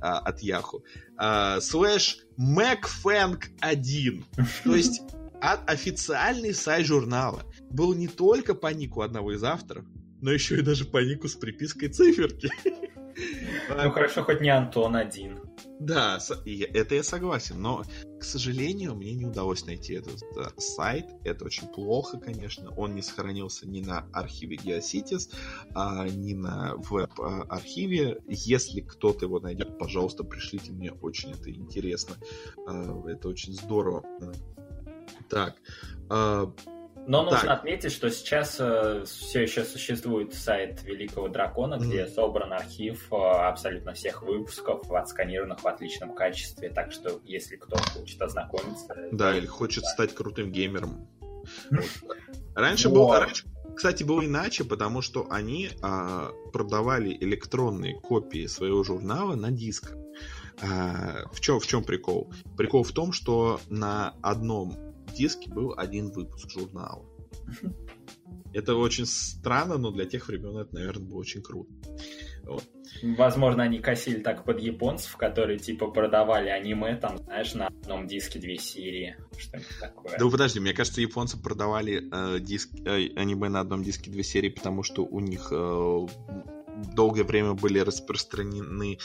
а, от Яху. А, слэш MacFang1. То [laughs] есть от официальный сайт журнала был не только по нику одного из авторов, но еще и даже по нику с припиской циферки. [laughs] Ну хорошо, хоть не Антон один. Да, это я согласен, но, к сожалению, мне не удалось найти этот сайт. Это очень плохо, конечно. Он не сохранился ни на архиве Geocities, а, ни на веб-архиве. Если кто-то его найдет, пожалуйста, пришлите мне. Очень это интересно. А, это очень здорово. Так. Но нужно так. отметить, что сейчас э, все еще существует сайт Великого Дракона, mm-hmm. где собран архив э, абсолютно всех выпусков, отсканированных в отличном качестве. Так что, если кто хочет ознакомиться... Да, или хочет да. стать крутым геймером. Раньше было... Раньше, кстати, было иначе, потому что они а, продавали электронные копии своего журнала на дисках. А, в, чем, в чем прикол? Прикол в том, что на одном диске был один выпуск журнала. Это очень странно, но для тех времен это, наверное, было очень круто. Вот. Возможно, они косили так под японцев, которые типа продавали аниме, там, знаешь, на одном диске две серии, что-нибудь такое. Да подожди, мне кажется, японцы продавали э, диск, э, аниме на одном диске две серии, потому что у них э, долгое время были распространены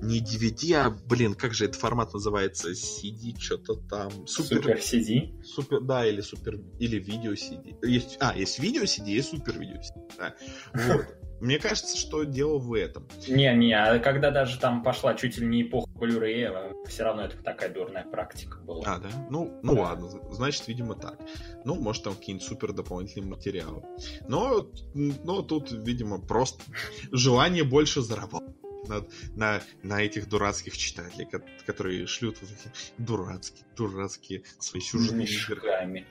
не DVD, а, блин, как же этот формат называется? CD, что-то там. Супер, супер CD? Супер, да, или супер, или видео CD. Есть, а, есть видео CD, есть супер видео CD. Да. Вот. [laughs] Мне кажется, что дело в этом. Не-не, а когда даже там пошла чуть ли не эпоха Блюрея, все равно это такая дурная практика была. А, да? Ну, ну да. ладно, значит, видимо, так. Ну, может, там какие-нибудь супер дополнительные материалы. Но, но тут, видимо, просто желание больше заработать на, на, на этих дурацких читателей, которые шлют вот эти дурацкие, дурацкие свои сюжеты. Мешками.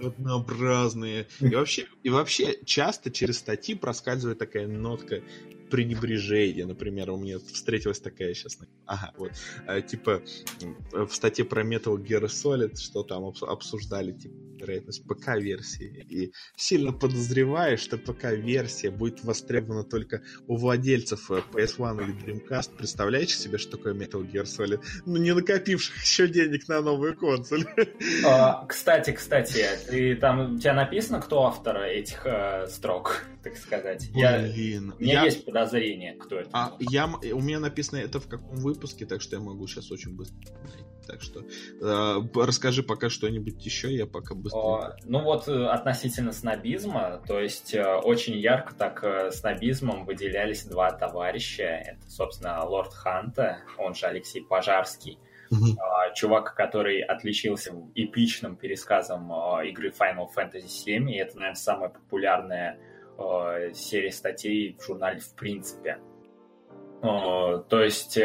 Однообразные. И вообще, и вообще часто через статьи проскальзывает такая нотка пренебрежения. Например, у меня встретилась такая сейчас. Ага, вот. А, типа в статье про Metal Gear Solid, что там обсуждали, типа, вероятность ПК-версии. И сильно подозреваю, что ПК-версия будет востребована только у владельцев э, PS1 или Dreamcast. Представляете себе, что такое Metal Gear Solid? Ну, не накопивших еще денег на новую консоль. А, кстати, кстати, ты, там, у тебя написано, кто автор этих э, строк, так сказать? Блин. Я, у меня я... есть подозрение, кто это. А, я, у меня написано это в каком выпуске, так что я могу сейчас очень быстро найти. Так что э, расскажи пока что-нибудь еще, я пока быстро. О, ну вот э, относительно снобизма, то есть э, очень ярко так э, снобизмом выделялись два товарища. Это, собственно, Лорд Ханта, он же Алексей Пожарский. Uh-huh. Чувак, который отличился эпичным пересказом игры Final Fantasy VII, и это, наверное, самая популярная серия статей в журнале в принципе. То есть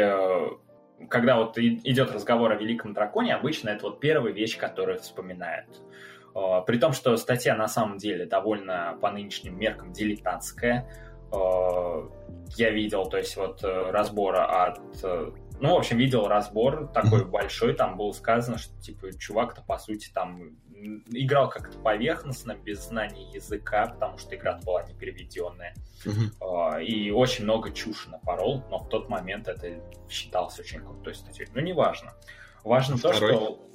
когда вот идет разговор о Великом Драконе, обычно это вот первая вещь, которую вспоминают. А, при том, что статья на самом деле довольно по нынешним меркам дилетантская. А, я видел, то есть вот э, разбора от... Э, ну, в общем, видел разбор такой большой, там было сказано, что, типа, чувак-то, по сути, там играл как-то поверхностно, без знаний языка, потому что игра была не переведенная. Uh-huh. И очень много чуши напорол, но в тот момент это считалось очень крутой статьей. Ну, неважно. Важно то, что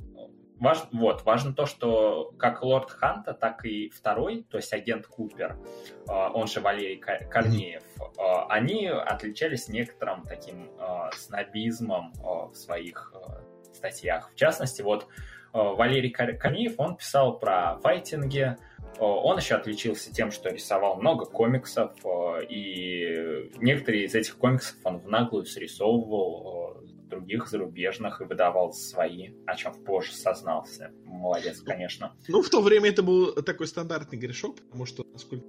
Важ, вот, важно то, что как Лорд Ханта, так и второй, то есть агент Купер, а, он же Валерий Корнеев, mm-hmm. они отличались некоторым таким снобизмом в своих статьях. В частности, вот Валерий Корнеев, он писал про файтинги, он еще отличился тем, что рисовал много комиксов, и некоторые из этих комиксов он в наглую срисовывал других зарубежных и выдавал свои, о чем позже сознался. Молодец, конечно. Ну, в то время это был такой стандартный грешок, потому что, насколько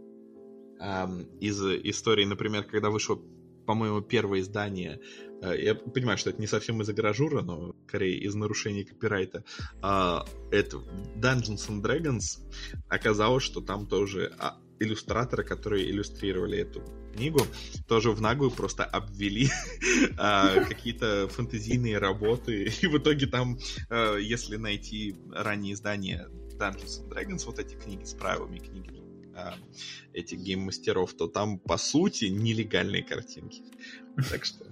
эм, из истории, например, когда вышло по-моему, первое издание. Э, я понимаю, что это не совсем из-за гаражура, но скорее из нарушений копирайта. А, это Dungeons and Dragons. Оказалось, что там тоже а, иллюстраторы, которые иллюстрировали эту книгу, тоже в наглую просто обвели [laughs] а, какие-то фэнтезийные работы. И в итоге там, а, если найти ранние издания Dungeons and Dragons, вот эти книги с правилами, книги а, этих гейм-мастеров, то там, по сути, нелегальные картинки. Так что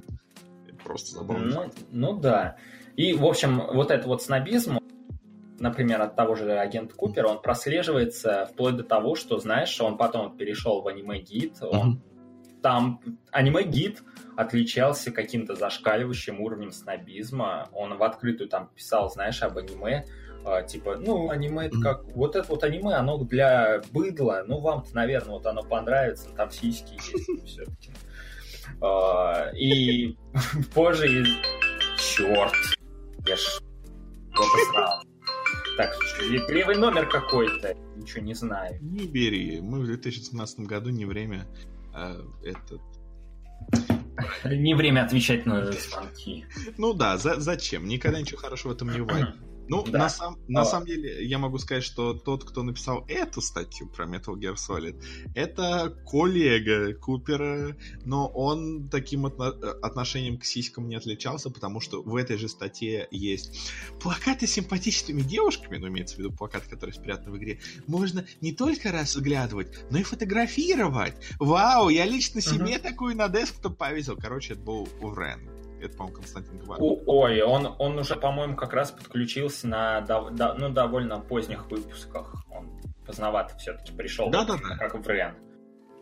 просто забавно. Ну, ну да. И, в общем, вот этот вот снобизм, например, от того же агента Купера, он прослеживается вплоть до того, что, знаешь, он потом перешел в аниме-гид, он там аниме-гид отличался каким-то зашкаливающим уровнем снобизма. Он в открытую там писал, знаешь, об аниме, а, типа, ну, аниме это как... Вот это вот аниме, оно для быдла, ну, вам-то, наверное, вот оно понравится, там сиськи есть [laughs] все-таки. А, и [laughs] позже... Черт! Я ж... Вот так, левый номер какой-то. Ничего не знаю. Не бери. Мы в 2017 году не время а, этот... Не время отвечать на звонки. Ну да, за зачем? Никогда ничего хорошего в этом не бывает. [clears throat] Ну, да. на, сам, на а... самом деле, я могу сказать, что тот, кто написал эту статью про Metal Gear Solid, это коллега Купера, но он таким отно- отношением к сиськам не отличался, потому что в этой же статье есть плакаты с симпатичными девушками, ну, имеется в виду плакаты, которые спрятаны в игре, можно не только разглядывать, но и фотографировать. Вау, я лично себе uh-huh. такую на десктоп повесил. Короче, это был Урен. Это, по-моему, Константин говорил. Ой, он, он уже, по-моему, как раз подключился на до, до, ну, довольно поздних выпусках. Он поздновато все-таки пришел, да, да, да. как в Рен.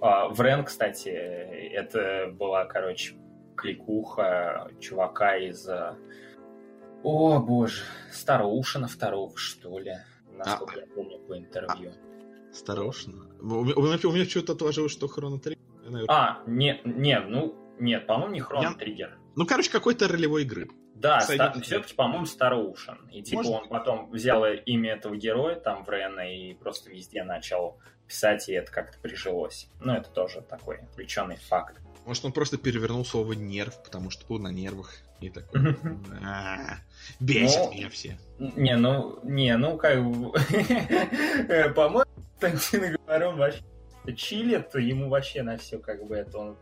А, в Рен, кстати, это была, короче, кликуха чувака из... О, боже, Староушина второго, что ли, насколько а, я помню по интервью. А, Староушина? У меня, у меня что-то отложилось, что Хроно Триггер. А, нет, нет, ну, нет, по-моему, не Хроно Триггер. Ну, короче, какой-то ролевой игры. Да, ста- все-таки, по-моему, Староушен. И типа Может? он потом взял имя этого героя там в Рена и просто везде начал писать, и это как-то прижилось. Ну, это тоже такой отвлеченный факт. Может, он просто перевернул слово нерв, потому что был на нервах. И такой. «А, бесит ну, меня все. Не, ну, не, ну как бы. [laughs] По-моему, Константин говорил вообще чилит, ему вообще на все как бы это он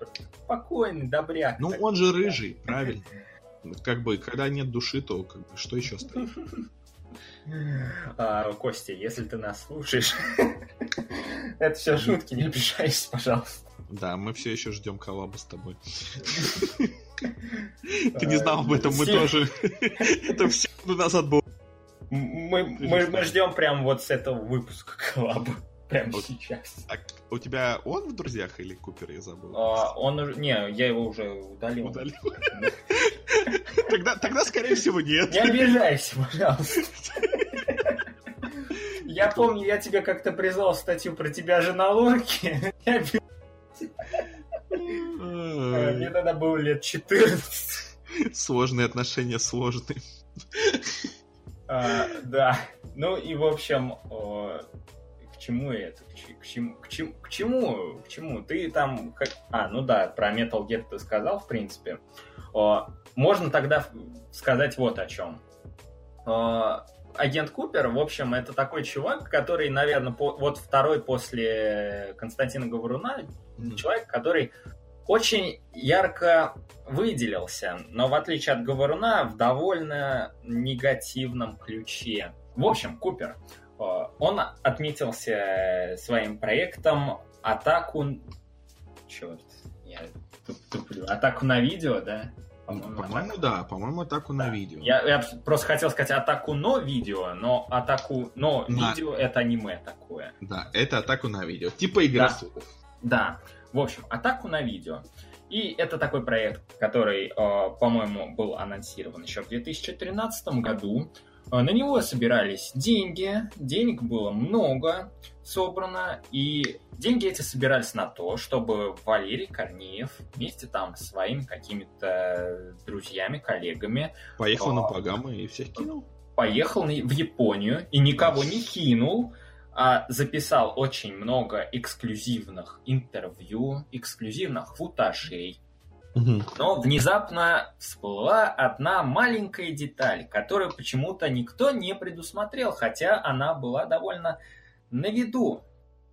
спокойный, добряк. Ну он же рыжий, правильно. Как бы, когда нет души, то как бы, что еще стоит? [laughs] А, Костя, если ты нас слушаешь, [laughs] это все шутки, не обижайся, пожалуйста. Да, мы все еще ждем коллаба с тобой. [laughs] Ты не знал об этом, мы тоже. Это все назад было. Мы, мы, мы ждем прям вот с этого выпуска коллаба. Прямо вот. сейчас. А у тебя он в друзьях или Купер, я забыл? А, он уже... Не, я его уже удалил. Удалил? Тогда, тогда, скорее всего, нет. Не обижайся, пожалуйста. Я помню, я тебе как-то призвал статью про тебя же на лорке. Мне тогда было лет 14. Сложные отношения, сложные. А, да. Ну и, в общем, чему это? К, чему, к, чему, к чему? К чему? Ты там... А, ну да, про Metal Gear ты сказал, в принципе. Можно тогда сказать вот о чем. Агент Купер, в общем, это такой чувак, который, наверное, по, вот второй после Константина Говоруна, mm-hmm. человек, который очень ярко выделился, но в отличие от Говоруна, в довольно негативном ключе. В общем, Купер он отметился своим проектом атаку... Черт, я туплю. Атаку на видео, да? По-моему, по да, по-моему, атаку да. на видео. Я, я просто хотел сказать атаку но видео, но атаку но на... видео это аниме такое. Да, это атаку на видео. Типа игра да. Да. В общем, атаку на видео. И это такой проект, который, э, по-моему, был анонсирован еще в 2013 году. А, на него собирались деньги, денег было много собрано, и деньги эти собирались на то, чтобы Валерий Корнеев вместе там с своими какими-то друзьями, коллегами... Поехал а, на Пагамы и всех кинул? Поехал в Японию и никого не кинул, а записал очень много эксклюзивных интервью, эксклюзивных футажей, но внезапно всплыла одна маленькая деталь, которую почему-то никто не предусмотрел, хотя она была довольно на виду.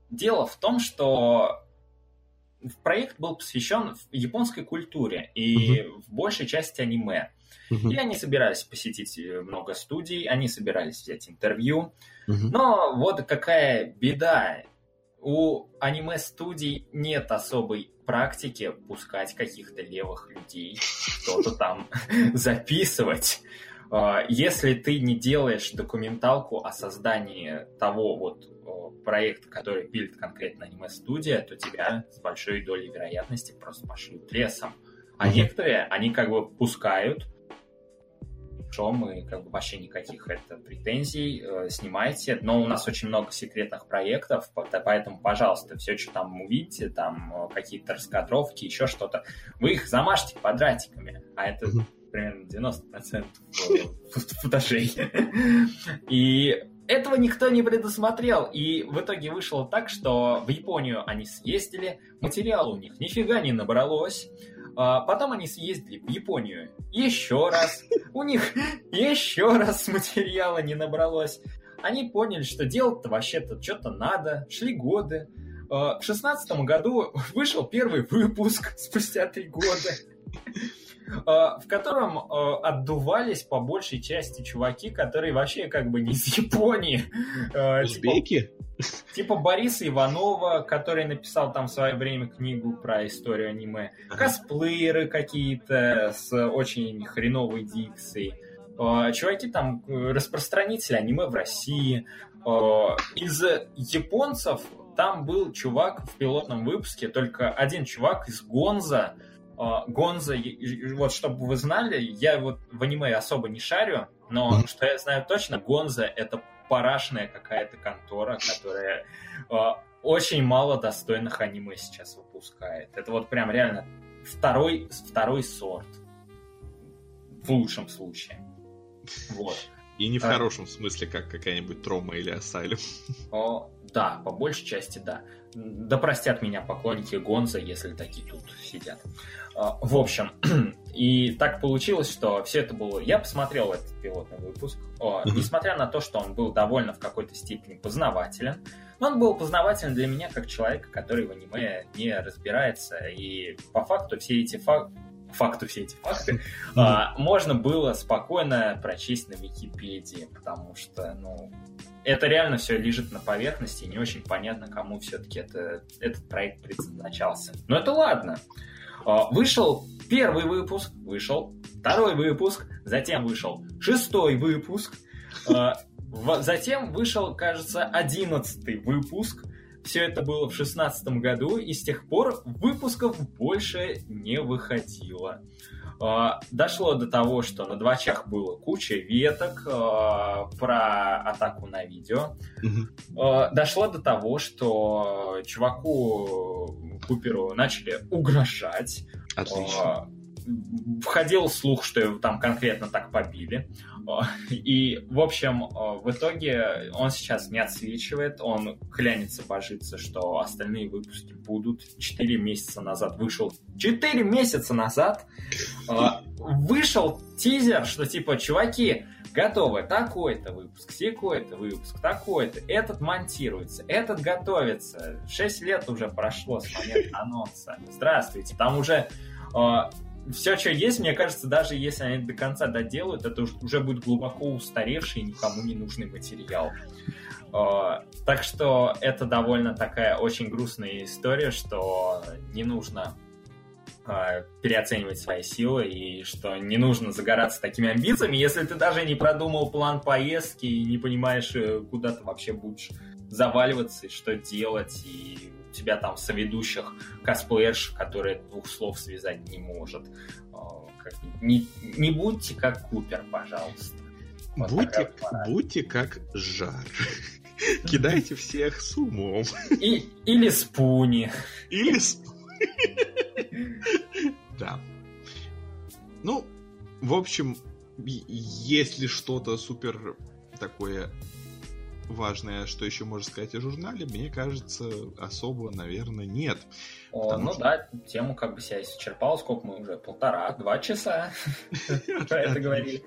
дело в том, что проект был посвящен японской культуре и угу. в большей части аниме. Угу. И они собирались посетить э, много студий, они собирались взять интервью. Угу. Но вот какая беда. У аниме-студий нет особой практики пускать каких-то левых людей, что-то там [laughs] записывать. А, если ты не делаешь документалку о создании того вот проекта, который пилит конкретно аниме-студия, то тебя с большой долей вероятности просто пошлют лесом. А некоторые, они как бы пускают, шом и как бы вообще никаких это претензий, э, снимайте. Но у нас очень много секретных проектов, поэтому, пожалуйста, все, что там увидите, там э, какие-то раскадровки, еще что-то, вы их замажьте квадратиками, а это примерно 90% футажей. [laughs] И этого никто не предусмотрел, и в итоге вышло так, что в Японию они съездили, материала у них нифига не набралось, а потом они съездили в Японию еще раз, у них еще раз материала не набралось. Они поняли, что делать-то вообще-то что-то надо, шли годы. А, в шестнадцатом году вышел первый выпуск спустя три года. Э, в котором э, отдувались по большей части чуваки, которые вообще как бы не из Японии. Э, Узбеки? Типа, типа Бориса Иванова, который написал там в свое время книгу про историю аниме. Косплееры какие-то с очень хреновой дикцией. Чуваки там, распространители аниме в России. Из японцев там был чувак в пилотном выпуске, только один чувак из Гонза, Гонза, вот чтобы вы знали, я вот в аниме особо не шарю, но mm-hmm. что я знаю точно, Гонза это парашная какая-то контора, которая э, очень мало достойных аниме сейчас выпускает. Это вот прям реально второй, второй сорт. В лучшем случае. Вот. И не в а, хорошем смысле, как какая-нибудь Трома или Асайлем. О, да, по большей части да. Да простят меня поклонники Гонза, если такие тут сидят. А, в общем, [clears throat] и так получилось, что все это было... Я посмотрел этот пилотный выпуск. Несмотря на то, что он был довольно в какой-то степени познавателен, но он был познавателен для меня как человека, который в аниме не разбирается. И по факту все эти факты факту все эти факты, а, можно было спокойно прочесть на Википедии, потому что, ну, это реально все лежит на поверхности, и не очень понятно, кому все-таки это, этот проект предназначался. Но это ладно. А, вышел первый выпуск, вышел второй выпуск, затем вышел шестой выпуск, а, затем вышел, кажется, одиннадцатый выпуск. Все это было в шестнадцатом году, и с тех пор выпусков больше не выходило. А, дошло до того, что на двачах было куча веток а, про атаку на видео. Угу. Дошло до того, что чуваку Куперу начали угрожать. Отлично входил слух, что его там конкретно так побили. И, в общем, в итоге он сейчас не отсвечивает, он клянется, божится, что остальные выпуски будут. Четыре месяца назад вышел... Четыре месяца назад вышел тизер, что типа, чуваки, готовы такой-то выпуск, секой-то выпуск, такой-то, этот монтируется, этот готовится. Шесть лет уже прошло с момента анонса. Здравствуйте, там уже все, что есть, мне кажется, даже если они до конца доделают, это уже будет глубоко устаревший и никому не нужный материал. А, так что это довольно такая очень грустная история, что не нужно а, переоценивать свои силы и что не нужно загораться такими амбициями, если ты даже не продумал план поездки и не понимаешь, э, куда ты вообще будешь заваливаться и что делать, и тебя там соведущих косплеерш, который двух слов связать не может. А, не, не будьте как Купер, пожалуйста. Вот будьте, будьте как жар. [laughs] Кидайте всех с умом. И, или спуни. Или спуни. [laughs] Да. Ну, в общем, если что-то супер такое важное, что еще можно сказать о журнале, мне кажется, особо, наверное, нет. О, ну что... да, тему как бы себя исчерпал, сколько мы уже, полтора, два часа [laughs] про это говорили.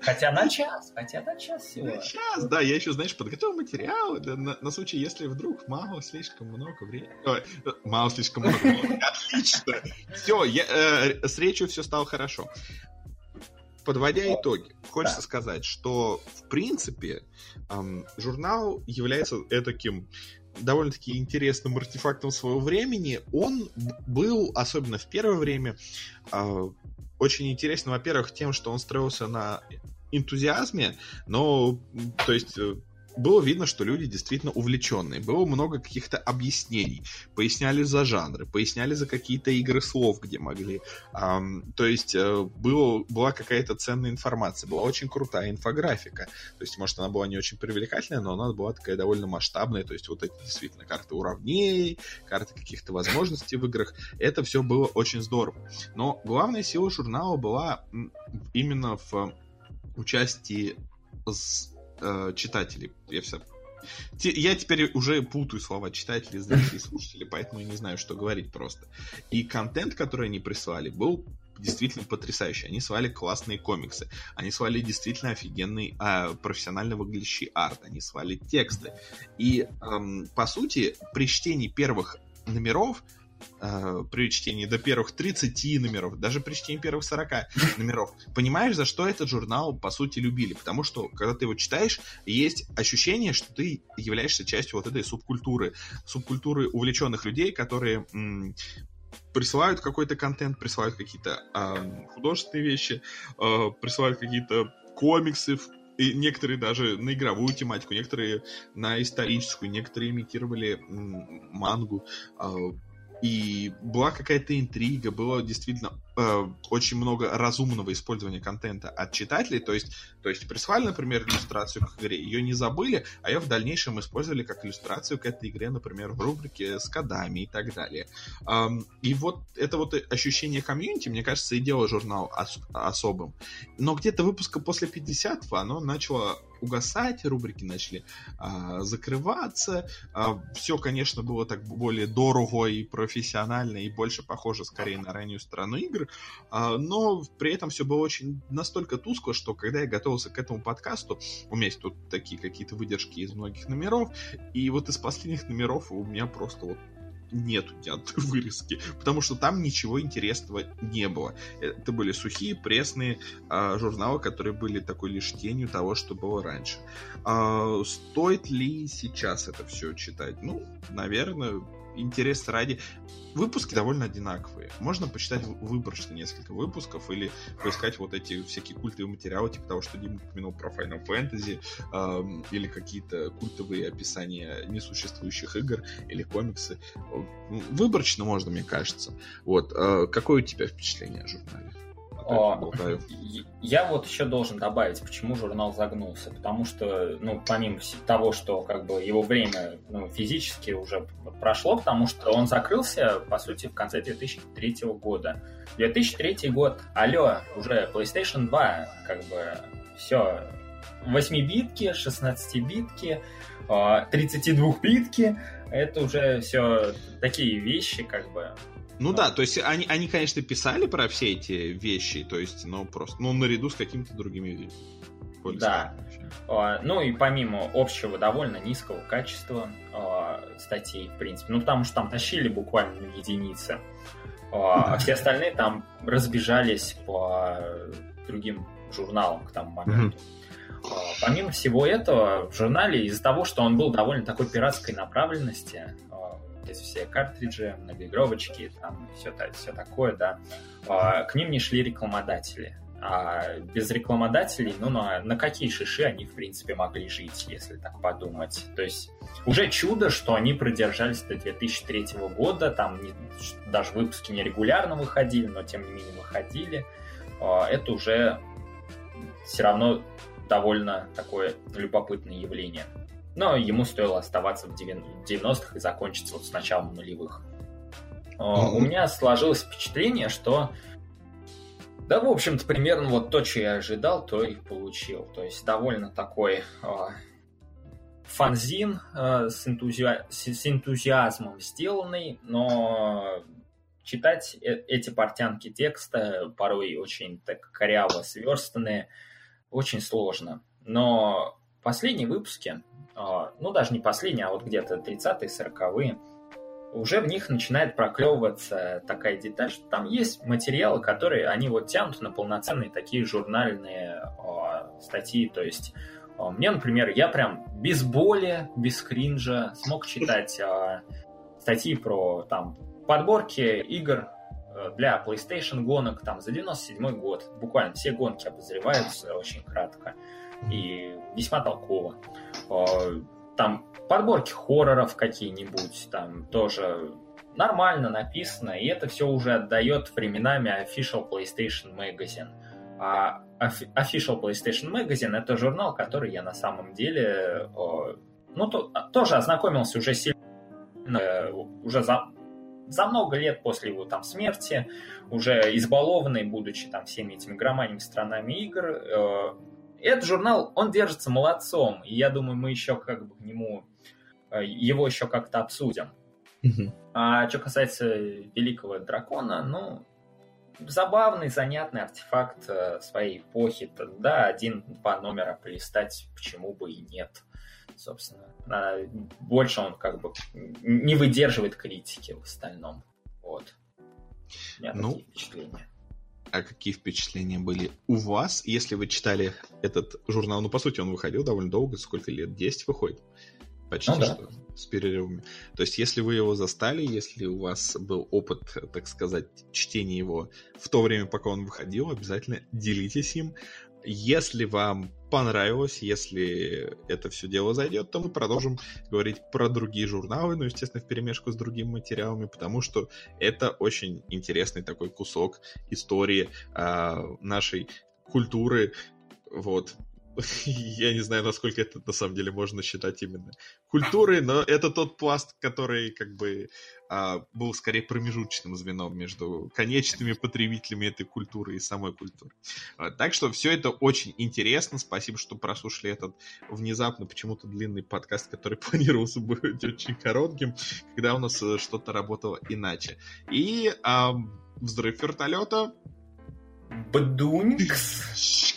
Хотя на час, хотя на час всего. На час, да, я еще, знаешь, подготовил материалы для, на, на случай, если вдруг мало слишком много времени. Ой, мало слишком много. [laughs] Отлично. Все, я, э, с речью все стало хорошо. Подводя итоги, хочется Да. сказать, что в принципе эм, журнал является таким довольно-таки интересным артефактом своего времени. Он был, особенно в первое время, э, очень интересен, во-первых, тем, что он строился на энтузиазме, но, то есть, э, было видно, что люди действительно увлеченные. Было много каких-то объяснений. Поясняли за жанры, поясняли за какие-то игры слов, где могли. Ам, то есть э, было, была какая-то ценная информация, была очень крутая инфографика. То есть, может, она была не очень привлекательная, но она была такая довольно масштабная. То есть, вот эти действительно карты уровней, карты каких-то возможностей в играх. Это все было очень здорово. Но главная сила журнала была именно в участии с, э, читателей. Я все Я теперь уже путаю слова читателей, зрителей, слушателей, поэтому я не знаю, что говорить просто. И контент, который они прислали, был действительно потрясающий. Они свали классные комиксы, они свали действительно офигенный, а, профессионально выглядящий арт, они свали тексты. И, эм, по сути, при чтении первых номеров э, при чтении до первых 30 номеров, даже при чтении первых 40 номеров, понимаешь, за что этот журнал, по сути, любили. Потому что, когда ты его читаешь, есть ощущение, что ты являешься частью вот этой субкультуры. Субкультуры увлеченных людей, которые присылают какой-то контент, присылают какие-то ам, художественные вещи, э, присылают какие-то комиксы, и некоторые даже на игровую тематику, некоторые на историческую, некоторые имитировали мангу. И была какая-то интрига, было действительно э, очень много разумного использования контента от читателей. То есть, то есть прислали, например, иллюстрацию к игре, ее не забыли, а ее в дальнейшем использовали как иллюстрацию к этой игре, например, в рубрике с кодами и так далее. Ам, и вот это вот ощущение комьюнити, мне кажется, и делало журнал ос- особым. Но где-то выпуска после 50 оно начало угасать, рубрики начали а, закрываться. все, конечно, было так более дорого и профессионально, и больше похоже скорее на раннюю сторону игр. А, но при этом все было очень настолько тускло, что когда я готовился к этому подкасту, у меня есть тут такие какие-то выдержки из многих номеров, и вот из последних номеров у меня просто вот нету ни одной вырезки, потому что там ничего интересного не было. Это были сухие, пресные а, журналы, которые были такой лишь тенью того, что было раньше. А, стоит ли сейчас это все читать? Ну, наверное, интерес ради. Выпуски довольно одинаковые. Можно почитать выборочно несколько выпусков или поискать вот эти всякие культовые материалы, типа того, что Дима упомянул про Final Fantasy, эм, или какие-то культовые описания несуществующих игр или комиксы. Выборочно можно, мне кажется. Вот. э, какое у тебя впечатление о журнале? А то я О, болтаю. Я вот еще должен добавить, почему журнал загнулся. Потому что, ну, помимо того, что как бы его время ну, физически уже прошло, потому что он закрылся, по сути, в конце 2003 года. 2003 год, алло, уже PlayStation 2, как бы, все, 8-битки, 16-битки, 32-битки, это уже все такие вещи, как бы, Ну да, то есть они, они, конечно, писали про все эти вещи, то есть, ну просто, ну наряду с какими-то другими полисками. А, Ну и помимо общего довольно низкого качества а, статей, в принципе, ну потому что там тащили буквально единицы, а а все остальные там разбежались по другим журналам к тому моменту. Помимо всего этого, в журнале из-за того, что он был довольно такой пиратской направленности, эти все картриджи, многоигровочки, там все, все такое, да, а, к ним не шли рекламодатели. А без рекламодателей, ну, на, на какие шиши они, в принципе, могли жить, если так подумать. То есть уже чудо, что они продержались до 2003 года, там не- даже выпуски не регулярно выходили, но тем не менее выходили. А, Это уже все равно довольно такое любопытное явление. Но ему стоило оставаться в 90-х и закончиться вот с началом нулевых. А, У Мгм. меня сложилось впечатление, что да, в общем-то, примерно вот то, что я ожидал, то и получил. То есть довольно такой а, фанзин а, с, энтузиа- с- энтузиазмом сделанный, но читать э- эти портянки текста порой очень так коряво сверстанные, очень сложно. Но последние выпуски, ну даже не последние, а вот где-то 30-е, 40-е, уже в них начинает проклевываться такая деталь, что там есть материалы, которые они вот тянут на полноценные такие журнальные э, статьи. То есть э, мне, например, я прям без боли, без кринжа смог читать э, статьи про там подборки игр для PlayStation гонок там за 97 год. Буквально все гонки обозреваются очень кратко и весьма толково. Там подборки хорроров какие-нибудь, там тоже нормально написано, и это все уже отдает временами Official PlayStation Magazine. А Official PlayStation Magazine это журнал, который я на самом деле ну, то, тоже ознакомился уже сильно, э, уже за, за много лет после его там смерти, уже избалованный, будучи там всеми этими громадными странами игр, э, этот журнал, он держится молодцом, и я думаю, мы еще как бы к нему, э, его еще как-то обсудим. А что касается Великого Дракона, ну, забавный, занятный артефакт э, своей эпохи. Да, один-два номера полистать, почему бы и нет, собственно. Больше он как бы не выдерживает критики в остальном. Вот. У меня ну, такие впечатления а какие впечатления были у вас, если вы читали этот журнал? Ну, по сути, он выходил довольно долго, сколько лет? 10 выходит? Почти ну, да. что, с перерывами. То есть, если вы его застали, если у вас был опыт, так сказать, чтения его в то время, пока он выходил, обязательно делитесь им. Если вам понравилось, если это все дело зайдет, то мы продолжим говорить про другие журналы, ну, естественно, в перемешку с другими материалами, потому что это очень интересный такой кусок истории э, нашей культуры, вот. [laughs] Я не знаю, насколько это на самом деле можно считать именно культурой, но это тот пласт, который как бы а, был скорее промежуточным звеном между конечными потребителями этой культуры и самой культурой. А, так что все это очень интересно. Спасибо, что прослушали этот внезапно почему-то длинный подкаст, который [laughs] планировался быть очень коротким, когда у нас э, что-то работало иначе. И а, взрыв вертолета. Бдунькс.